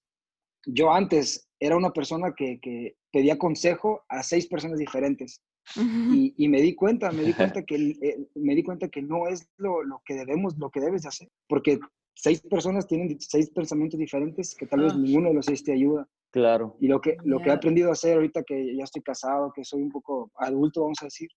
yo antes era una persona que, que pedía consejo a seis personas diferentes y, y me di cuenta, me di cuenta que, el- me di cuenta que no es lo, lo que debemos, lo que debes de hacer, porque seis personas tienen seis pensamientos diferentes que tal vez Ah. ninguno de los seis te ayuda. Claro. Y lo que, lo que he aprendido a hacer ahorita que ya estoy casado, que soy un poco adulto, vamos a decir,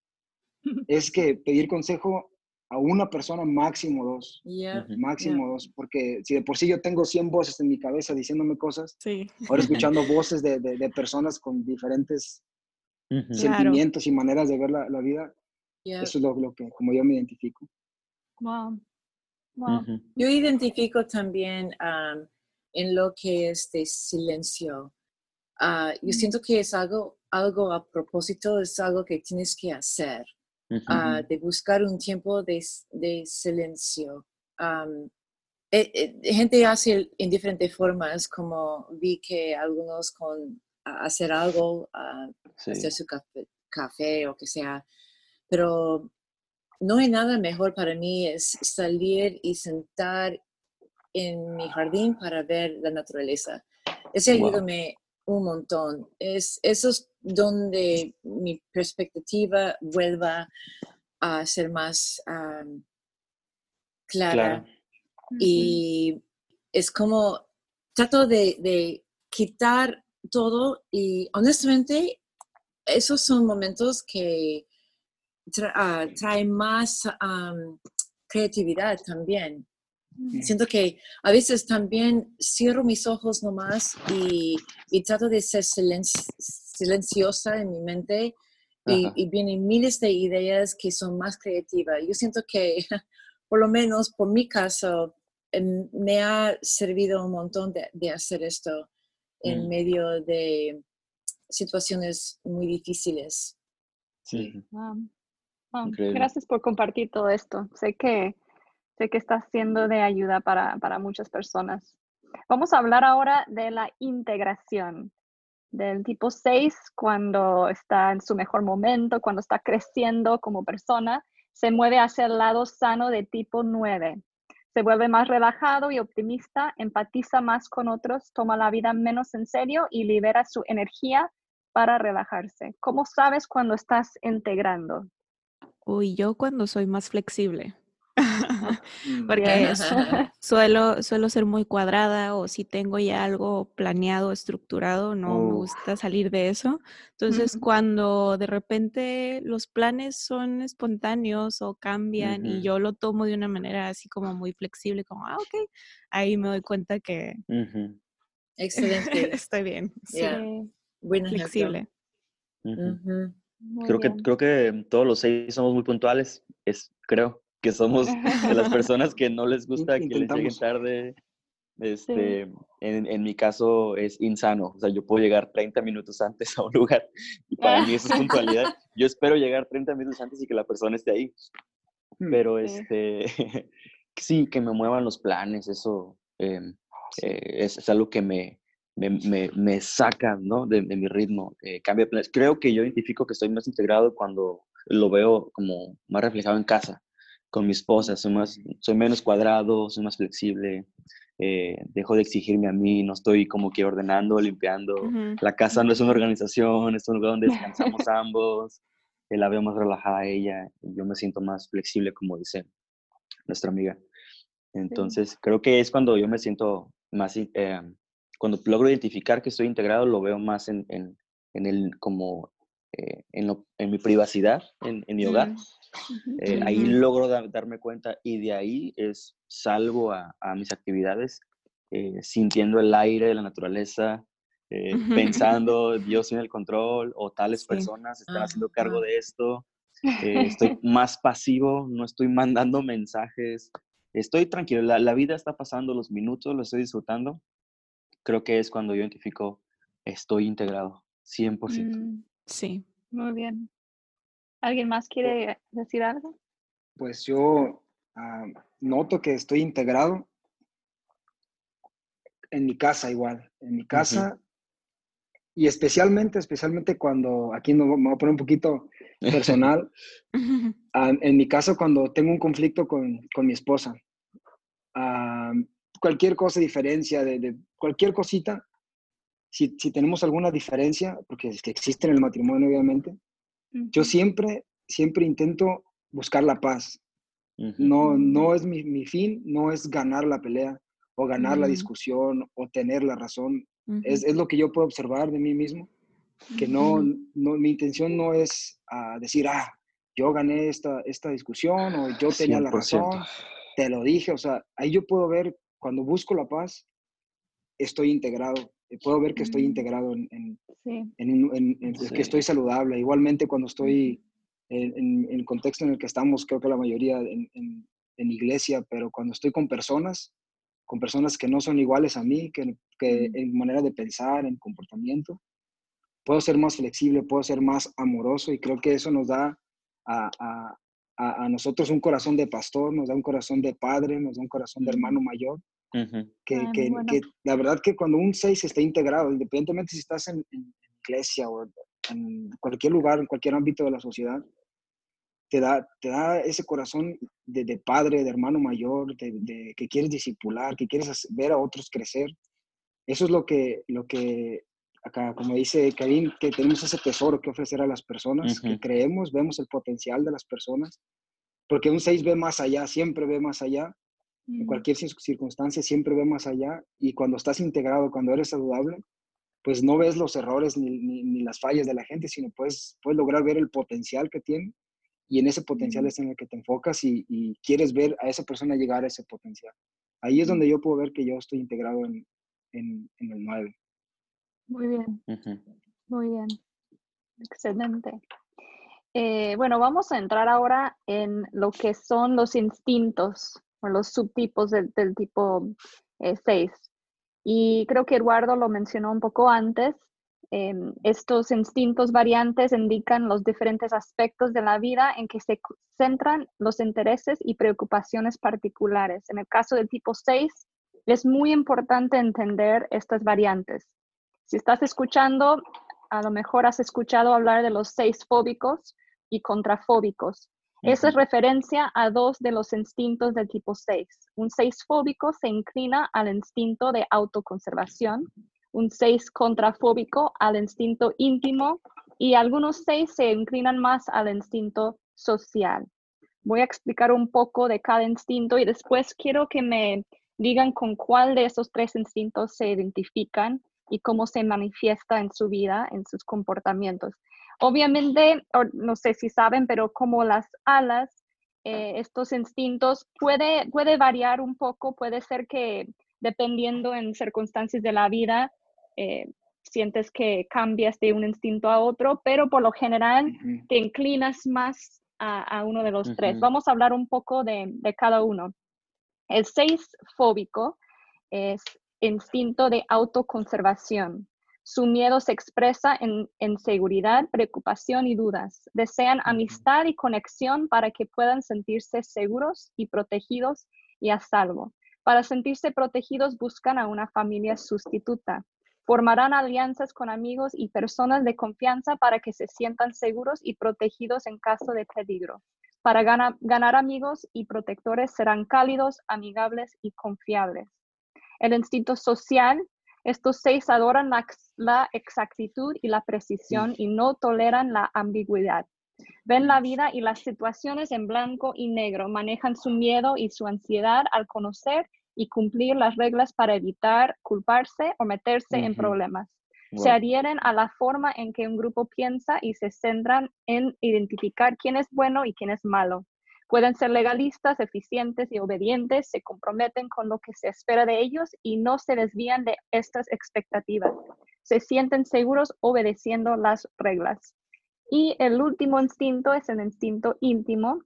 (laughs) es que pedir consejo a una persona, máximo dos. Ujú. máximo dos, porque si de por sí yo tengo 100 voces en mi cabeza diciéndome cosas, Sí. ahora (laughs) escuchando voces de, de- de personas con diferentes Claro. sentimientos y maneras de ver la, la vida, eso es lo, lo que, como yo me identifico. Wow. Wow. Ujú. Yo identifico también am, en lo que es de silencio. Ah, yo Mm. siento que es algo, algo a propósito, es algo que tienes que hacer, Ujú. ah, de buscar un tiempo de, de silencio. Am, eh, eh, gente hace en diferentes formas, como vi que algunos con a- hacer algo, Sí. hacer su café, café o que sea, pero no hay nada mejor para mí es salir y sentar en mi jardín para ver la naturaleza. Ese Wow. ayúdame un montón. Es, eso es donde mi perspectiva vuelva a ser más am, clara. Claro. Y es como trato de, de quitar todo y honestamente esos son momentos que tra- ah, traen más creatividad también. Siento que a veces también cierro mis ojos nomás y, y trato de ser silenci- silenciosa en mi mente y, vienen miles de ideas que son más creativas. Yo siento que, (laughs) por lo menos por mi caso, em, me ha servido un montón de, de hacer esto en Mm. medio de situaciones muy difíciles. Sí. Wow. Wow. Increíble. Gracias por compartir todo esto. Sé que, sé que está siendo de ayuda para, para muchas personas. Vamos a hablar ahora de la integración del tipo 6 cuando está en su mejor momento, cuando está creciendo como persona, se mueve hacia el lado sano de tipo 9. Se vuelve más relajado y optimista, empatiza más con otros, toma la vida menos en serio y libera su energía para relajarse. ¿Cómo sabes cuando estás integrando? Uy, yo cuando soy más flexible. Mm. (laughs) Porque suelo, suelo ser muy cuadrada o si tengo ya algo planeado, estructurado, no me gusta salir de eso. Entonces, cuando de repente los planes son espontáneos o cambian y yo lo tomo de una manera así como muy flexible, como, ah, ok, ahí me doy cuenta que. (laughs) Excelente. estoy bien. Sí, Buen flexible. Creo que, creo que todos los seis somos muy puntuales. Es, creo que somos de las (laughs) personas que no les gusta que les lleguen tarde. Este, en, en mi caso es insano. O sea, yo puedo llegar 30 minutos antes (laughs) a un lugar y para mí eso es puntualidad. (laughs) Yo espero llegar 30 minutos antes y que la persona esté ahí. Mm. Pero Sí. este, sí, que me muevan los planes, eso, em, eh, es, algo que me, me, me, saca ¿no? de, mi ritmo, eh, cambia Creo que yo identifico que estoy más integrado cuando lo veo como más reflejado en casa, con mi esposa. Soy, más, soy menos cuadrado, soy más flexible, eh, dejo de exigirme a mí, no estoy como que ordenando, limpiando. La casa no es una organización, es un lugar donde descansamos (laughs) ambos. la veo más relajada a ella, y yo me siento más flexible, como dice nuestra amiga. Entonces, creo que es cuando yo me siento más, eh, cuando logro identificar que estoy integrado, lo veo más en, en, en el, como eh, en, en, mi privacidad, en, mi hogar. Mm, eh, ahí logro darme cuenta y de ahí es salgo a, a mis actividades sintiendo el aire de la naturaleza, (laughs) pensando yo soy en el control o tales personas están haciendo cargo de esto. estoy (laughs) más pasivo, no estoy mandando mensajes, estoy tranquilo, la, vida está pasando, los minutos lo estoy disfrutando. Creo que es cuando yo identifico, estoy integrado, 100%. Mm, sí, muy bien. ¿Alguien más quiere decir algo? Pues yo ah, noto que estoy integrado en mi casa igual, en mi casa. Y especialmente, especialmente cuando, aquí me voy a poner un poquito personal, (laughs) ah, en mi caso cuando tengo un conflicto con, con mi esposa, ah, cualquier cosa, diferencia, de, de cualquier cosita, si, si, tenemos alguna diferencia, porque es que existe en el matrimonio obviamente, yo siempre, siempre intento buscar la paz. No, no es mi, mi, fin, no es ganar la pelea o ganar la discusión o tener la razón. Es, es, lo que yo puedo observar de mí mismo, que no, no mi intención no es uh, decir, ah, yo gané esta, esta discusión o yo tenía la razón, te lo dije, o sea, ahí yo puedo ver, cuando busco la paz, estoy integrado, puedo ver que estoy mm. integrado en, en, en, en que estoy saludable. Igualmente cuando estoy en, el contexto en el que estamos, creo que la mayoría en, iglesia, pero cuando estoy con personas, con personas que no son iguales a mí, que, que en manera de pensar, en comportamiento. Puedo ser más flexible, puedo ser más amoroso y creo que eso nos da a, a, a, nosotros un corazón de pastor, nos da un corazón de padre, nos da un corazón de hermano mayor. Que, ah, que, que, la verdad que cuando un 6 está integrado, independientemente si estás en, en iglesia o en cualquier lugar, en cualquier ámbito de la sociedad, te da, te da ese corazón de, de padre, de hermano mayor, de, que quieres disipular, que quieres ver a otros crecer. Eso es lo que, lo que acá, como dice Karim, que tenemos ese tesoro que ofrecer a las personas, que creemos, vemos el potencial de las personas, porque un 6 ve más allá, siempre ve más allá, en mm. cualquier circunstancia siempre ve más allá, y cuando estás integrado, cuando eres saludable, pues no ves los errores ni, ni, ni las fallas de la gente, sino puedes, puedes lograr ver el potencial que tiene y en ese potencial es en el que te enfocas y, quieres ver a esa persona llegar a ese potencial. Ahí es donde yo puedo ver que yo estoy integrado en, en, el 9. Muy bien, muy bien, excelente. Eh, bueno, vamos a entrar ahora en lo que son los instintos o los subtipos del, tipo 6. Eh, y creo que Eduardo lo mencionó un poco antes, Em, estos instintos variantes indican los diferentes aspectos de la vida en que se centran los intereses y preocupaciones particulares. En el caso del tipo 6, es muy importante entender estas variantes. Si estás escuchando, a lo mejor has escuchado hablar de los seis fóbicos y contrafóbicos. Esa es referencia a dos de los instintos del tipo 6. Un 6 fóbico se inclina al instinto de autoconservación un 6 contrafóbico al instinto íntimo y algunos 6 se inclinan más al instinto social. Voy a explicar un poco de cada instinto y después quiero que me digan con cuál de esos tres instintos se identifican y cómo se manifiesta en su vida, en sus comportamientos. Obviamente, no sé si saben, pero como las alas, eh, estos instintos puede, puede variar un poco, puede ser que dependiendo en circunstancias de la vida, eh, sientes que cambias de un instinto a otro, pero por lo general te inclinas más a, uno de los tres. Vamos a hablar un poco de, cada uno. El seis fóbico es instinto de autoconservación. Su miedo se expresa en, en, seguridad, preocupación y dudas. Desean amistad y conexión para que puedan sentirse seguros y protegidos y a salvo. Para sentirse protegidos buscan a una familia sustituta. Formarán alianzas con amigos y personas de confianza para que se sientan seguros y protegidos en caso de peligro. Para ganar amigos y protectores serán cálidos, amigables y confiables. El instinto social, estos seis adoran la, exactitud y la precisión y no toleran la ambigüedad. Ven la vida y las situaciones en blanco y negro, manejan su miedo y su ansiedad al conocer y cumplir las reglas para evitar culparse o meterse en problemas. Se adhieren a la forma en que un grupo piensa y se centran en identificar quién es bueno y quién es malo. Pueden ser legalistas, eficientes y obedientes, se comprometen con lo que se espera de ellos y no se desvían de estas expectativas. Se sienten seguros obedeciendo las reglas. Y el último instinto es el instinto íntimo.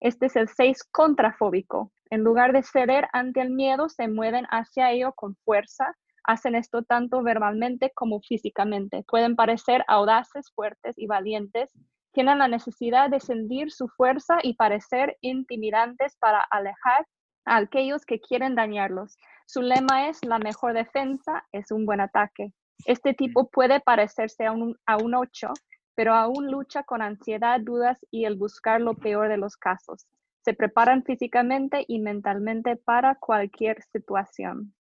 Este es el 6 contrafóbico. En lugar de ceder ante el miedo, se mueven hacia ello con fuerza. Hacen esto tanto verbalmente como físicamente. Pueden parecer audaces, fuertes y valientes, tienen la necesidad de sentir su fuerza y parecer intimidantes para alejar a aquellos que quieren dañarlos. Su lema es la mejor defensa es un buen ataque. Este tipo puede parecerse a un, a un 8, pero aún lucha con ansiedad, dudas y el buscar lo peor de los casos. Se preparan físicamente y mentalmente para cualquier situación.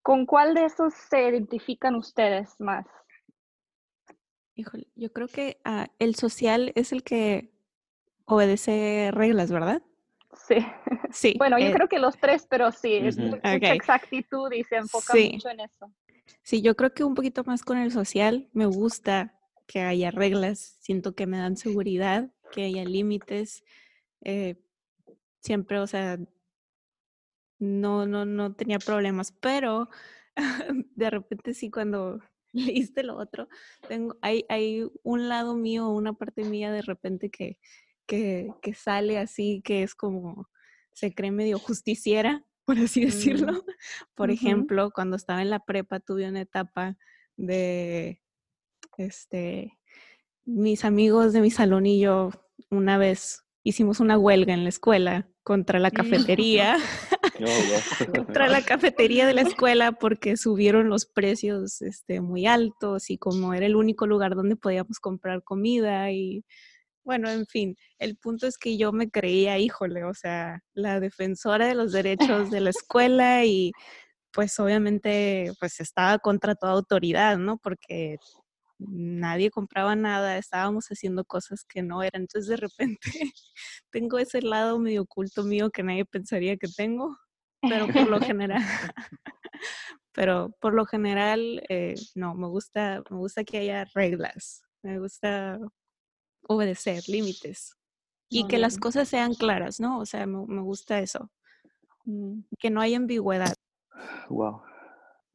¿Con cuál de esos se identifican ustedes más? Híjole, yo creo que ah, el social es el que obedece reglas, ¿verdad? Sí. (laughs) Sí. bueno, yo eh creo que los tres, pero sí, es mucha exactitud y se enfoca mucho en eso. Sí, yo creo que un poquito más con el social. Me gusta que haya reglas, siento que me dan seguridad, que haya límites. Eh, siempre, o sea, no, no, no tenía problemas, pero (laughs) de repente sí cuando (laughs) leíste lo otro. Tengo, hay, hay un lado mío, una parte mía de repente que, que, que sale así, que es como, se cree medio justiciera, (laughs) por así decirlo. Mm. Por ejemplo, cuando estaba en la prepa tuve una etapa de, este, mis amigos de mi salón y yo una vez hicimos una huelga en la escuela contra la cafetería. (laughs) contra la cafetería de la escuela porque subieron los precios este, muy altos y como era el único lugar donde podíamos comprar comida y bueno, en fin, el punto es que yo me creía, híjole, o sea, la defensora de los derechos de la escuela y pues obviamente pues estaba contra toda autoridad, ¿no? Porque nadie compraba nada, estábamos haciendo cosas que no eran. Entonces de repente (laughs) tengo ese lado medio oculto mío que nadie pensaría que tengo, pero por lo (laughs) general, (laughs) pero por lo general, eh, no, me gusta, me gusta que haya reglas, me gusta obedecer límites y que las cosas sean claras, ¿no? O sea, me, me gusta eso, mm, que no haya ambigüedad. Wow.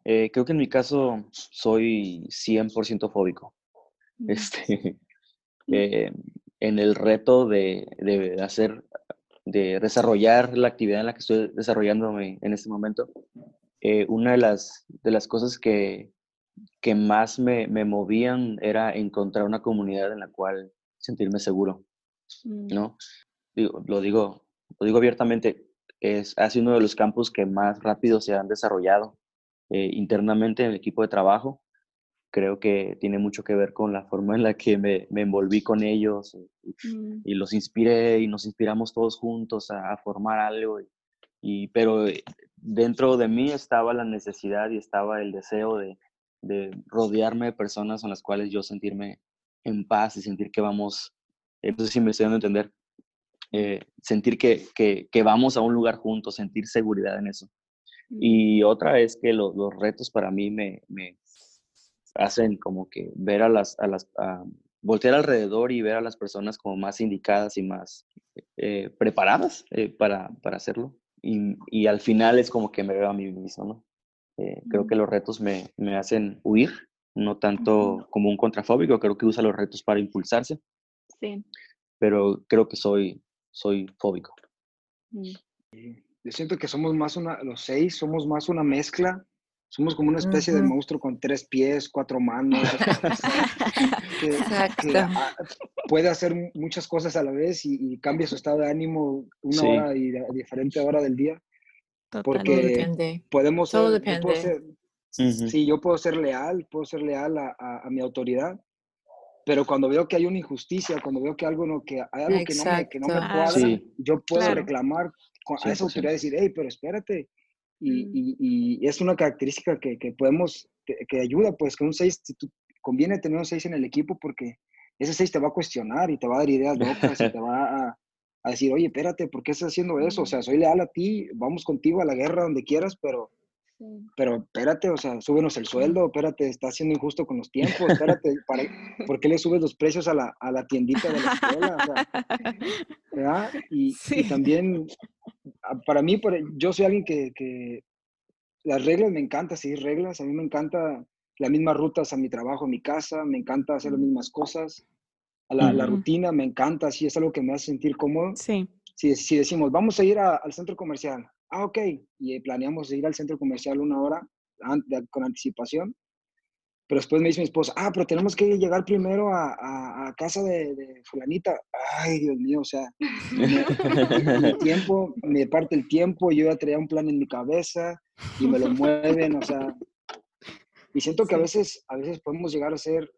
Eh, creo que en mi caso soy 100% fóbico. Mm. Este, (laughs) mm. eh, en el reto de, de, hacer, de desarrollar la actividad en la que estoy desarrollándome en este momento, eh, una de las, de las cosas que, que más me, me, movían era encontrar una comunidad en la cual sentirme seguro, mm. ¿no? Digo, lo, digo, lo digo abiertamente, es, ha sido uno de los campos que más rápido se han desarrollado eh, internamente en el equipo de trabajo. Creo que tiene mucho que ver con la forma en la que me, me envolví con ellos mm. y, los inspiré y nos inspiramos todos juntos a, formar algo. Y, pero eh, dentro de mí estaba la necesidad y estaba el deseo de, de rodearme de personas con las cuales yo sentirme en paz y sentir que vamos, entonces eh, si me estoy dando a entender, sentir que, que, que, vamos a un lugar juntos, sentir seguridad en eso. Y otra es que los retos para mí me, me, hacen como que ver a las, a las voltear alrededor y ver a las personas como más indicadas y más eh, preparadas eh, para, para, hacerlo. Y, y, al final es como que me veo a mí mismo, ¿no? Eh, creo que los retos me, me, hacen huir, no tanto como un contrafóbico, creo que usa los retos para impulsarse. Sí. Pero creo que soy, soy fóbico. Mm. Yo siento que somos más una, los seis, somos más una mezcla. Somos como una especie de monstruo con tres pies, cuatro manos. (laughs) que, ah, puede hacer muchas cosas a la vez y, cambia su estado de ánimo una hora y diferente hora del día. Porque depende. podemos Todo ser, yo puedo depende. ser- sí, yo puedo ser leal, puedo ser leal a, a- a mi autoridad, pero cuando veo que hay una injusticia, cuando veo que algo no, que hay algo que no me, que no me cuadra, Sí. yo puedo Claro. reclamar a esa 100%. autoridad decir, hey, pero espérate. Y, Mm. y- y es una característica que, que podemos, que, que ayuda, pues que un 6, conviene tener un 6 en el equipo porque ese 6 te va a cuestionar y te va a dar ideas locas y te (laughs) va a, a decir, oye, espérate, ¿por qué estás haciendo eso? O sea, soy leal a ti, vamos contigo a la guerra donde quieras, pero. Pero espérate, o sea, súbenos el sueldo, espérate, estás siendo injusto con los tiempos, espérate, para, (laughs) ¿por qué le subes los precios a la, a la tiendita de la escuela? O sea, (laughs) ¿verdad? Y, y Sí. también, a- para mí, por- yo soy alguien que, que las reglas me encanta seguir reglas, a mí me encanta las mismas rutas a mi trabajo, a mi casa, me encanta hacer las mismas cosas, a la, la Ujú. rutina me encanta, sí, es algo que me hace sentir cómodo Sí. si, si decimos, vamos a ir a- al centro comercial, ah, ok, y planeamos ir al centro comercial una hora con anticipación, pero después me dice mi esposa, ah, pero tenemos que llegar primero a, a- a casa de, de fulanita. Ay, Dios mío, o sea, el tiempo, me parte el tiempo, yo ya traía un plan en mi cabeza y me lo mueven, o sea, y siento que a veces, a veces podemos llegar a ser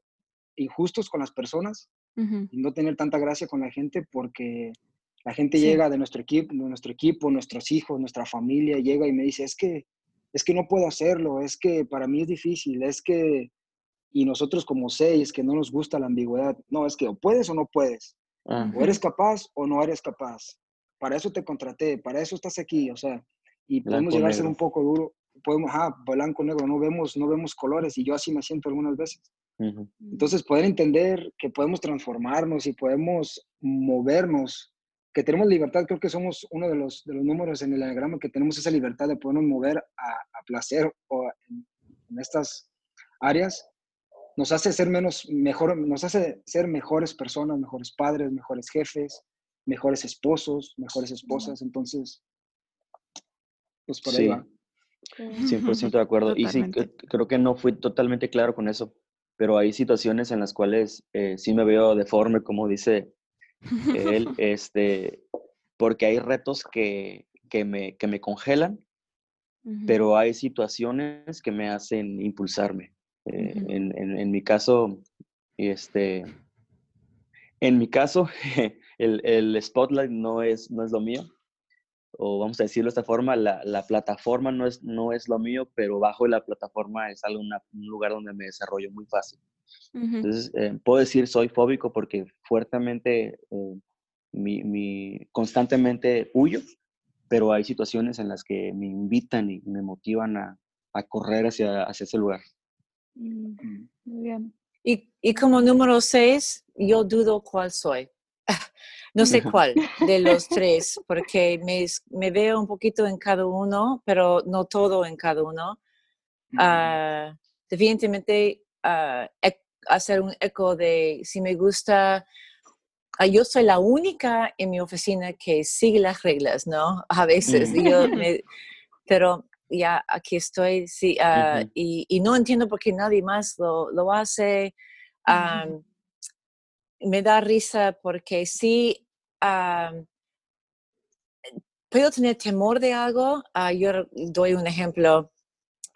injustos con las personas Ujú. y no tener tanta gracia con la gente porque la gente Sí. llega de nuestro equipo, de nuestro equipo, nuestros hijos, nuestra familia, llega y me dice, es que, es que no puedo hacerlo, es que para mí es difícil, es que, y nosotros como seis, que no nos gusta la ambigüedad, no, es que o puedes o no puedes, o eres capaz o no eres capaz, para eso te contraté, para eso estás aquí, o sea, y podemos Blanco, llegar a ser negro. un poco duro, podemos, ah, blanco, negro, no vemos, no vemos colores, y yo así me siento algunas veces. Entonces, poder entender que podemos transformarnos y podemos movernos, que tenemos libertad, creo que somos uno de los, de los números en el diagrama que tenemos esa libertad de podernos mover a, a placer o en, en estas áreas, nos hace ser menos, mejor, nos hace ser mejores personas, mejores padres, mejores jefes, mejores esposos, mejores esposas. Entonces, pues por ahí Sí. va. 100% de acuerdo. Y sí, Totalmente. creo que no fui totalmente claro con eso, pero hay situaciones en las cuales eh, sí me veo deforme, como dice él, (laughs) este, porque hay retos que, que, me, que me congelan, Ujú. pero hay situaciones que me hacen impulsarme. Eh, Ujú. en, en- en mi caso, este, en mi caso, (laughs) el, el spotlight no es, no es lo mío, o vamos a decirlo de esta forma, la, la plataforma no es, no es lo mío, pero bajo la plataforma es algo, una- un lugar donde me desarrollo muy fácil. Ujú. Entonces, eh, puedo decir soy fóbico porque fuertemente, eh, mi, mi- constantemente huyo, pero hay situaciones en las que me invitan y me motivan a, a correr hacia, hacia ese lugar. Mm, Muy bien. Y, y como número seis, yo dudo cuál soy. (laughs) No sé (laughs) cuál de los tres, porque me, me veo un poquito en cada uno, pero no todo en cada uno. Ah, definitivamente ah, hacer un eco de si me gusta. ah, yo soy la única en mi oficina que sigue las reglas, ¿no? A veces, yo me- pero ya aquí estoy, sí, ah, y, y no entiendo por qué nadie más lo, lo hace. Me da risa porque sí, am, puedo tener temor de algo. Yo doy un ejemplo.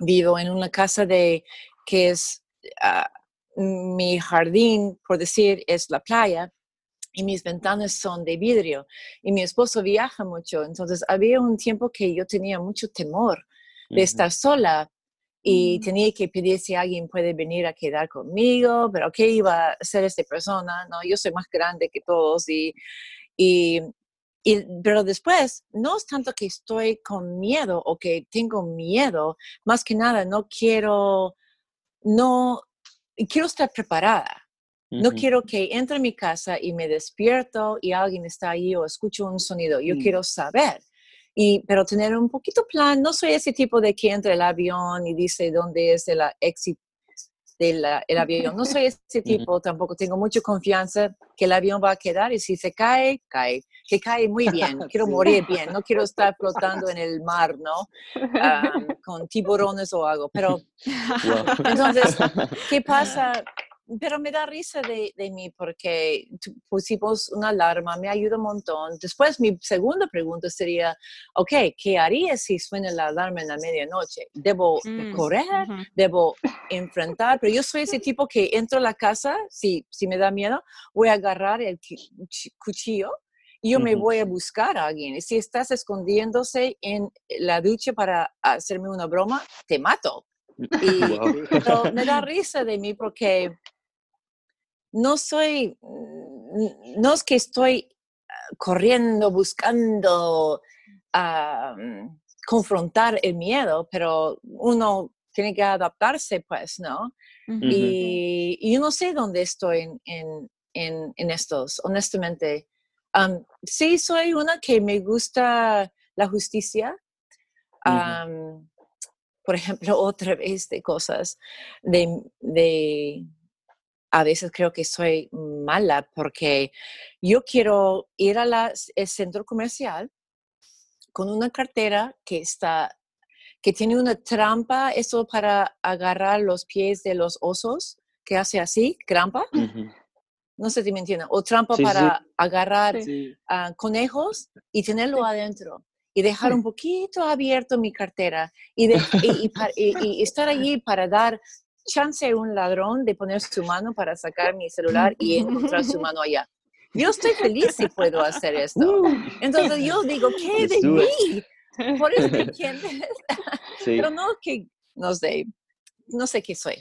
Vivo en una casa de que es ah, mi jardín, por decir, es la playa y mis ventanas son de vidrio y mi esposo viaja mucho. Entonces había un tiempo que yo tenía mucho temor de estar sola y Mm. tenía que pedir si alguien puede venir a quedar conmigo, pero ¿qué iba a hacer esta persona? No, yo soy más grande que todos y, y, y- pero después no es tanto que estoy con miedo o que tengo miedo, más que nada no quiero, no, quiero estar preparada. No quiero que entre a mi casa y me despierto y alguien está ahí o escucho un sonido. Yo quiero saber. Y, pero tener un poquito plan, no soy ese tipo de que entra el avión y dice dónde es el éxito del el avión. No soy ese tipo, tampoco tengo mucha confianza que el avión va a quedar y si se cae, cae. Que cae muy bien. (laughs) Quiero Sí. morir bien. No quiero estar flotando en el mar, ¿no? (laughs) Con tiburones o algo. Pero Wow. entonces, (laughs) ¿qué pasa? pero me da risa de, de mí porque pusimos una alarma, me ayuda un montón. Después mi segunda pregunta sería, ok, ¿qué haría si suena la alarma en la medianoche? ¿Debo Mm, correr? ¿Debo enfrentar? Pero yo soy ese tipo que entro a la casa, si, si me da miedo, voy a agarrar el cu- cuch- cuchillo y yo me voy a buscar a alguien. Y si estás escondiéndose en la ducha para hacerme una broma, te mato. Y, Wow. pero (laughs) me da risa de mí porque no soy, mm, no es que estoy ah, corriendo, buscando mm, confrontar el miedo, pero uno tiene que adaptarse, pues, ¿no? Y, y yo no sé dónde estoy en, en, en, en estos, honestamente. Am, sí, soy una que me gusta la justicia. Am, por ejemplo, (laughs) otra vez de cosas de, de, a veces creo que soy mala porque yo quiero ir al centro comercial con una cartera que está que tiene una trampa, eso para agarrar los pies de los osos, que hace así, trampa. No sé si me entienden. O trampa Sí, sí. para agarrar Sí. conejos y tenerlo adentro. Y dejar un (laughs) poquito abierto mi cartera y, de- y- y pa- y- y estar allí para dar chance a un ladrón de poner su mano para sacar mi celular y encontrar su mano allá. Yo estoy feliz si puedo hacer esto. Entonces yo digo, ¿qué de mí? Por eso entiendes. Sí. Pero no que, no sé, no sé qué soy.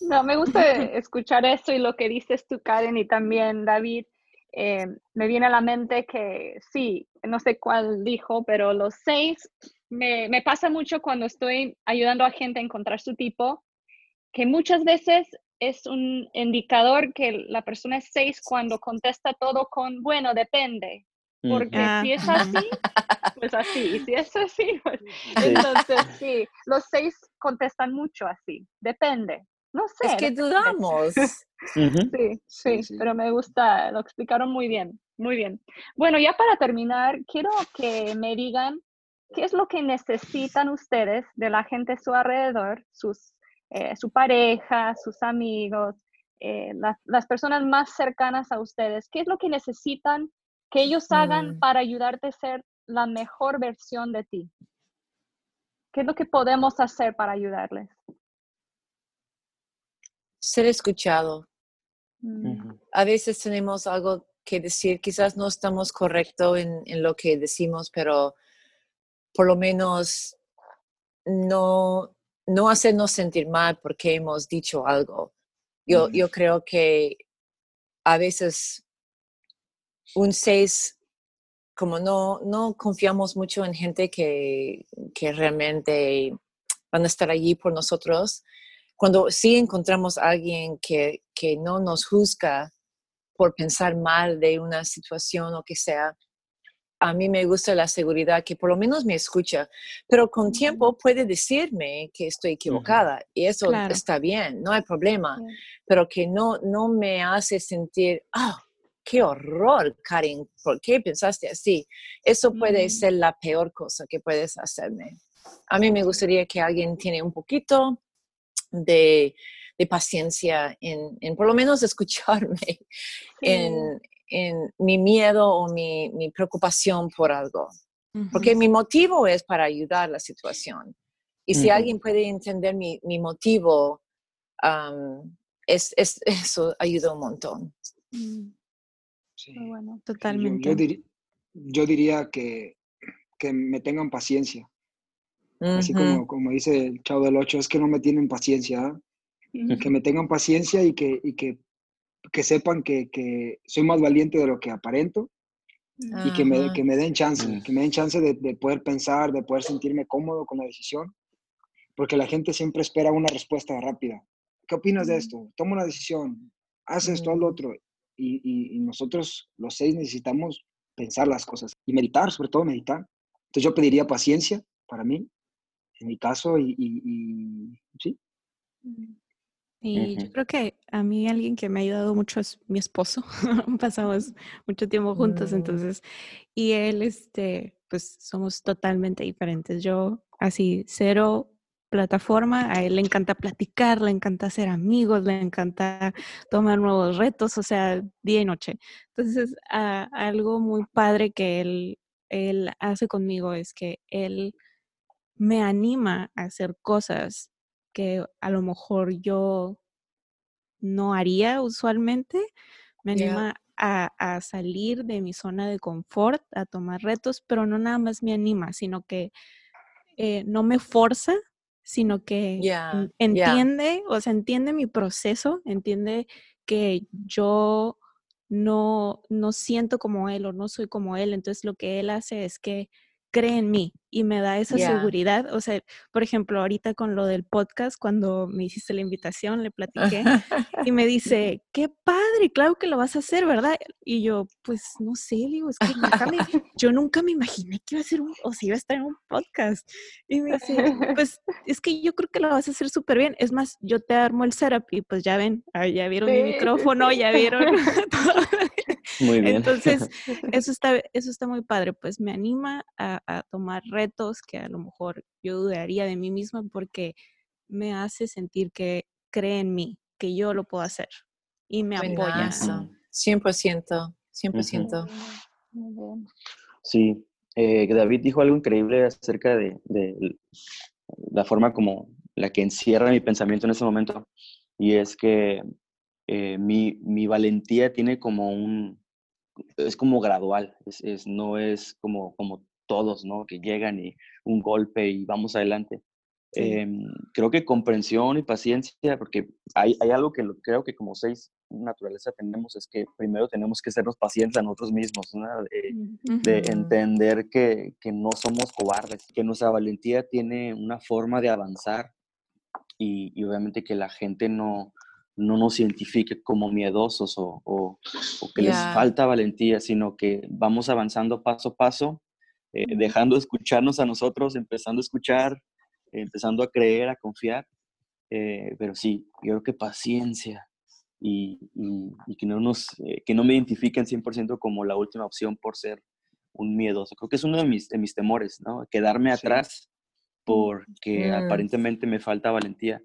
No, me gusta (laughs) escuchar esto y lo que dices tú, Karen, y también David. eh, me viene a la mente que sí, no sé cuál dijo, pero los seis, me, me pasa mucho cuando estoy ayudando a gente a encontrar su tipo, que muchas veces es un indicador que la persona es seis cuando contesta todo con, bueno, depende. Porque Ah, si es así, pues así. Y si es así, pues Sí. entonces sí, los seis contestan mucho así. Depende. No sé. Es que dudamos. (laughs) Sí, sí, Sí, sí. pero me gusta, lo explicaron muy bien, muy bien. Bueno, ya para terminar, quiero que me digan qué es lo que necesitan ustedes de la gente a su alrededor, sus, eh, su pareja, sus amigos, eh, las- las personas más cercanas a ustedes. ¿Qué es lo que necesitan que ellos hagan Mm. para ayudarte a ser la mejor versión de ti? ¿Qué es lo que podemos hacer para ayudarles? Ser escuchado. Mm. A veces tenemos algo que decir, quizás no estamos correctos en, en lo que decimos, pero por lo menos no, no hacernos sentir mal porque hemos dicho algo. Yo, yo creo que a veces un seis, como no, no confiamos mucho en gente que, que realmente van a estar allí por nosotros, cuando sí encontramos a alguien que, que no nos juzga por pensar mal de una situación o que sea, a mí me gusta la seguridad que por lo menos me escucha, pero con tiempo puede decirme que estoy equivocada y eso Claro. está bien, no hay problema, Sí. pero que no, no me hace sentir, ah, qué horror, Karen, ¿por qué pensaste así? Eso puede Mm. ser la peor cosa que puedes hacerme. A mí me gustaría que alguien tiene un poquito de, de paciencia en, en por lo menos escucharme (laughs) en, en mi miedo o mi, mi preocupación por algo. Porque mi motivo es para ayudar la situación. Y si alguien puede entender mi, mi motivo, es, es- (laughs) eso ayuda un montón. Mm, Sí. muy bueno. Yo- Totalmente. Yo, yo diría que, que me tengan paciencia. Así como, como dice el chavo del 8, es que no me tienen paciencia. ¿ah? Que me tengan paciencia y que, y que, que sepan que, que soy más valiente de lo que aparento y que me, que me den chance, Mm. que me den chance de, de poder pensar, de poder sentirme cómodo con la decisión, porque la gente siempre espera una respuesta rápida. ¿Qué opinas de esto? Toma una decisión, haz esto, haz lo Mm. otro. Y, y- y nosotros, los seis, necesitamos pensar las cosas y meditar, sobre todo meditar. Entonces yo pediría paciencia para mí, en mi caso, y, y- y- sí. Mm, Y yo creo que a mí alguien que me ha ayudado mucho es mi esposo. (laughs) Pasamos mucho tiempo juntos, Mm. entonces, y él, este, pues somos totalmente diferentes. Yo así, cero plataforma, a él le encanta platicar, le encanta hacer amigos, le encanta tomar nuevos retos, o sea, día y noche. Entonces, algo muy padre que él, él hace conmigo es que él me anima a hacer cosas que a lo mejor yo no haría usualmente, me anima a, salir de mi zona de confort, a tomar retos, pero no nada más me anima, sino que eh, no me forza, sino que entiende, o sea, entiende mi proceso, entiende que yo no, no siento como él o no soy como él, entonces lo que él hace es que cree en mí y me da esa seguridad. O sea, por ejemplo, ahorita con lo del podcast, cuando me hiciste la invitación, le platiqué y me (laughs) dice, qué padre, claro que lo vas a hacer, ¿verdad? Y yo, pues no sé, digo, es que (laughs) yo nunca me imaginé que iba a ser un, o sea, iba a estar en un podcast. Y me dice, pues es que yo creo que lo vas a hacer súper bien. Es más, yo te armo el setup y pues ya ven, ah, ya vieron mi micrófono, ya vieron (laughs) todo. Muy bien. Entonces, (laughs) eso está, eso está muy padre, pues me anima a, a tomar retos que a lo mejor yo dudaría de mí misma porque me hace sentir que cree en mí, que yo lo puedo hacer y me apoya. 100%, 100%. Sí, eh, David dijo algo increíble acerca de, la forma como la que encierra mi pensamiento en ese momento y es que eh, mi, mi, valentía tiene como un, es como gradual, es, no es como, como todos, ¿no? Que llegan y un golpe y vamos adelante. Em, creo que comprensión y paciencia, porque hay, hay algo que creo que como seis naturaleza tenemos, es que primero tenemos que sernos pacientes a nosotros mismos, ¿no? de, entender que, que, no somos cobardes, que nuestra valentía tiene una forma de avanzar y, y obviamente que la gente no, no nos identifique como miedosos o, o, que les falta valentía, sino que vamos avanzando paso a paso eh, dejando de escucharnos a nosotros, empezando a escuchar, empezando a creer, a confiar. Eh, pero sí, yo creo que paciencia y, que, no nos, eh, que no me identifiquen 100% como la última opción por ser un miedoso. Creo que es uno de mis, de mis temores, ¿no? Quedarme atrás porque mm. aparentemente me falta valentía.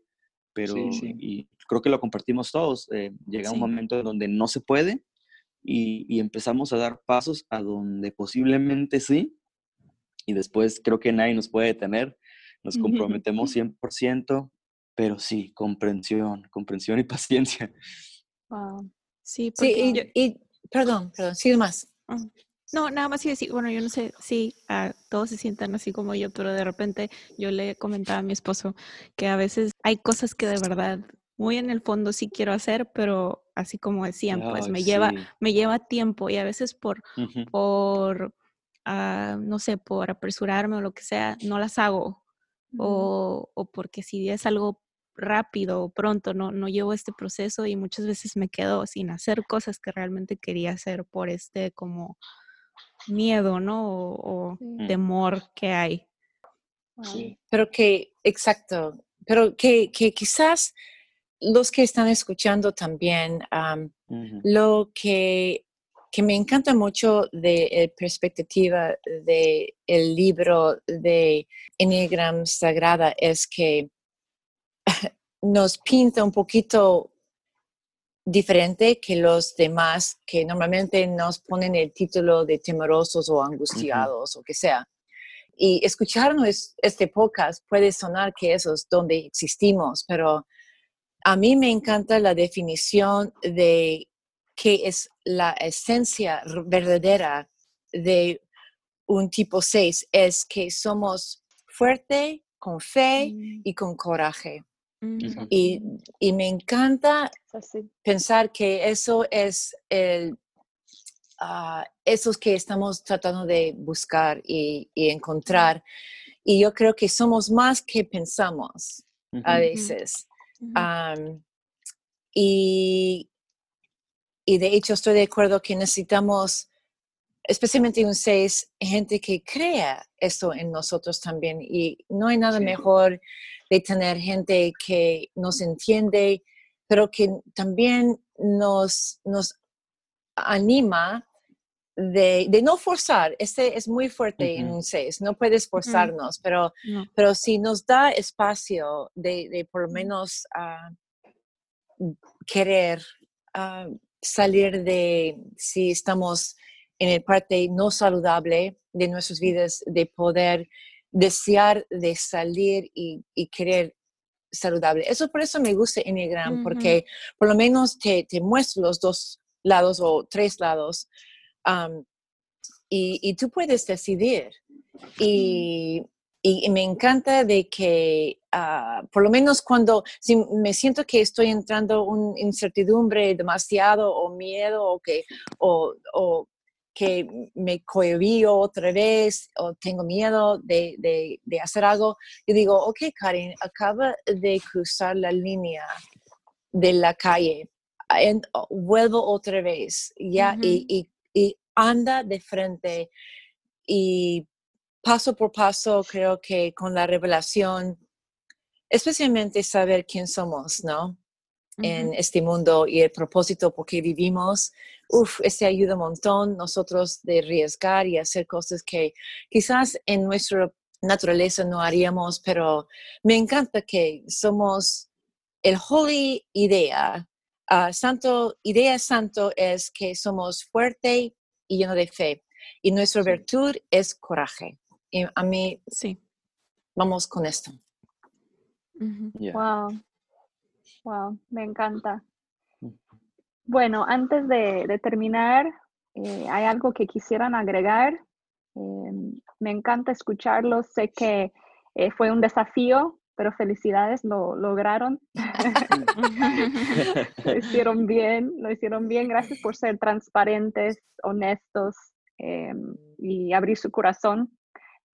Pero Y creo que lo compartimos todos. llega un momento en donde no se puede y, y, empezamos a dar pasos a donde posiblemente sí, y después creo que nadie nos puede detener, nos (laughs) comprometemos 100%, pero sí, comprensión, comprensión y (laughs) paciencia. Sí, y, perdón, perdón, sí, más. No, nada más iba decir, bueno, yo no sé si todos se sientan así como yo, pero de repente yo le comentaba a mi esposo que a veces hay cosas que de verdad muy en el fondo sí quiero hacer, pero así como decían, pues me lleva me lleva tiempo y a veces por por no sé, por apresurarme o lo que sea, no las hago. o, o, porque si es algo rápido o pronto, no, no llevo este proceso y muchas veces me quedo sin hacer cosas que realmente quería hacer por este como miedo, ¿no? O, mm. temor que hay. Sí. Pero que, exacto, pero que, que, quizás los que están escuchando también, lo que que me encanta mucho de la eh, perspectiva del el libro de Enneagram Sagrada es que (laughs) nos pinta un poquito diferente que los demás que normalmente nos ponen el título de temerosos o angustiados o que sea. Y escucharnos este podcast puede sonar que eso es donde existimos, pero a mí me encanta la definición de que es la esencia verdadera de un tipo 6, es que somos fuerte, con fe mm. y con coraje. Y, me encanta pensar que eso es el, uh, eso que estamos tratando de buscar y, encontrar. Y yo creo que somos más que pensamos a veces. y y de hecho estoy de acuerdo que necesitamos, especialmente un 6, gente que crea esto en nosotros también. Y no hay nada mejor de tener gente que nos entiende, pero que también nos, nos anima de, no forzar. Este es muy fuerte en un 6, no puedes forzarnos, pero, pero si nos da espacio de, por lo menos ah, querer ah, salir de, si estamos en el parte no saludable de nuestras vidas, de poder desear de salir y, querer saludable. Eso por eso me gusta Enneagram, porque por lo menos te, te muestra los dos lados o tres lados y, tú puedes decidir. Y, me encanta de que, ah, por lo menos cuando si me siento que estoy entrando en incertidumbre demasiado o miedo o que, o, o que me cohibí otra vez o tengo miedo de, de, de, hacer algo, yo digo, ok, Karen, acaba de cruzar la línea de la calle, vuelvo otra vez, ya, y, y anda de frente y paso por paso creo que con la revelación, especialmente saber quién somos, ¿no? En este mundo y el propósito por qué vivimos, uff, ese ayuda un montón nosotros de arriesgar y hacer cosas que quizás en nuestra naturaleza no haríamos, pero me encanta que somos el holy idea. Ah, santo, idea santo es que somos fuerte, y lleno de fe. Y nuestra virtud es coraje. Y a mí, sí, vamos con esto. Wow. Wow, me encanta. Bueno, antes de, terminar, eh, ¿hay algo que quisieran agregar? Em, me encanta escucharlo. Sé que eh, fue un desafío pero felicidades, lo lograron. (laughs) (laughs) lo hicieron bien, lo hicieron bien. Gracias por ser transparentes, honestos em, y abrir su corazón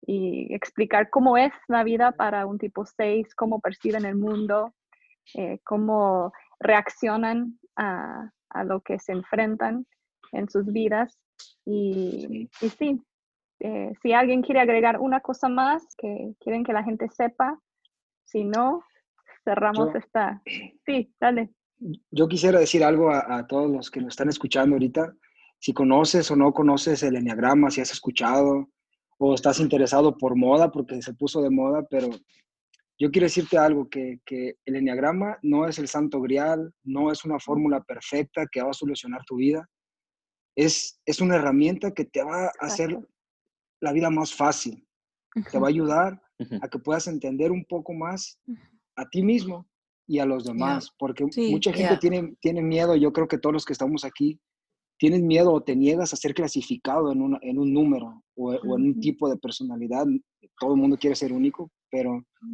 y explicar cómo es la vida para un tipo 6, cómo perciben el mundo, eh, cómo reaccionan a, lo que se enfrentan en sus vidas. Y, y sí, eh, si alguien quiere agregar una cosa más que quieren que la gente sepa, si no, cerramos esta. Sí, dale. Yo quisiera decir algo a, todos los que nos están escuchando ahorita. Si conoces o no conoces el enneagrama, si has escuchado o estás interesado por moda, porque se puso de moda, pero yo quiero decirte algo, que, que el enneagrama no es el santo grial, no es una fórmula perfecta que va a solucionar tu vida. Es, es una herramienta que te va a hacer la vida más fácil. Te va a ayudar a que puedas entender un poco más a ti mismo y a los demás, porque mucha gente tiene, tiene miedo, yo creo que todos los que estamos aquí tienen miedo o te niegas a ser clasificado en, una, en un número o, en un tipo de personalidad, todo el mundo quiere ser único, pero ah,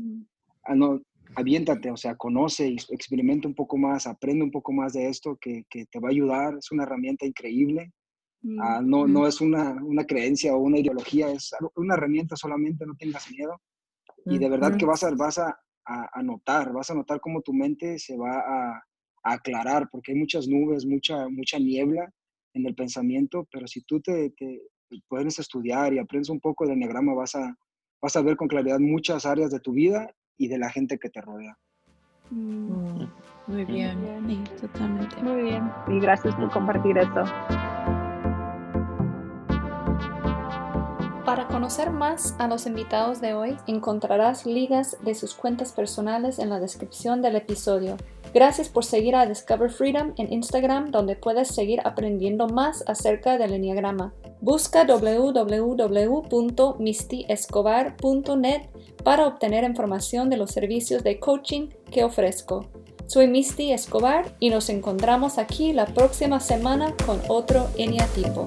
no, aviéntate, o sea, conoce y experimenta un poco más, aprende un poco más de esto que, que te va a ayudar, es una herramienta increíble. Ah, no, no es una, una, creencia o una ideología, es una herramienta solamente, no tengas miedo. Y de verdad que vas a, vas a, a, notar, vas a notar cómo tu mente se va a, aclarar, porque hay muchas nubes, mucha, mucha niebla en el pensamiento, pero si tú te, te puedes estudiar y aprendes un poco del enneagrama, vas a, vas a ver con claridad muchas áreas de tu vida y de la gente que te rodea. Mm. Muy bien, Sí, totalmente. Muy bien, y gracias por compartir eso. Para conocer más a los invitados de hoy, encontrarás ligas de sus cuentas personales en la descripción del episodio. Gracias por seguir a Discover Freedom en Instagram, donde puedes seguir aprendiendo más acerca del Enneagrama. Busca www.mistyescobar.net para obtener información de los servicios de coaching que ofrezco. Soy Misty Escobar y nos encontramos aquí la próxima semana con otro eneatipo.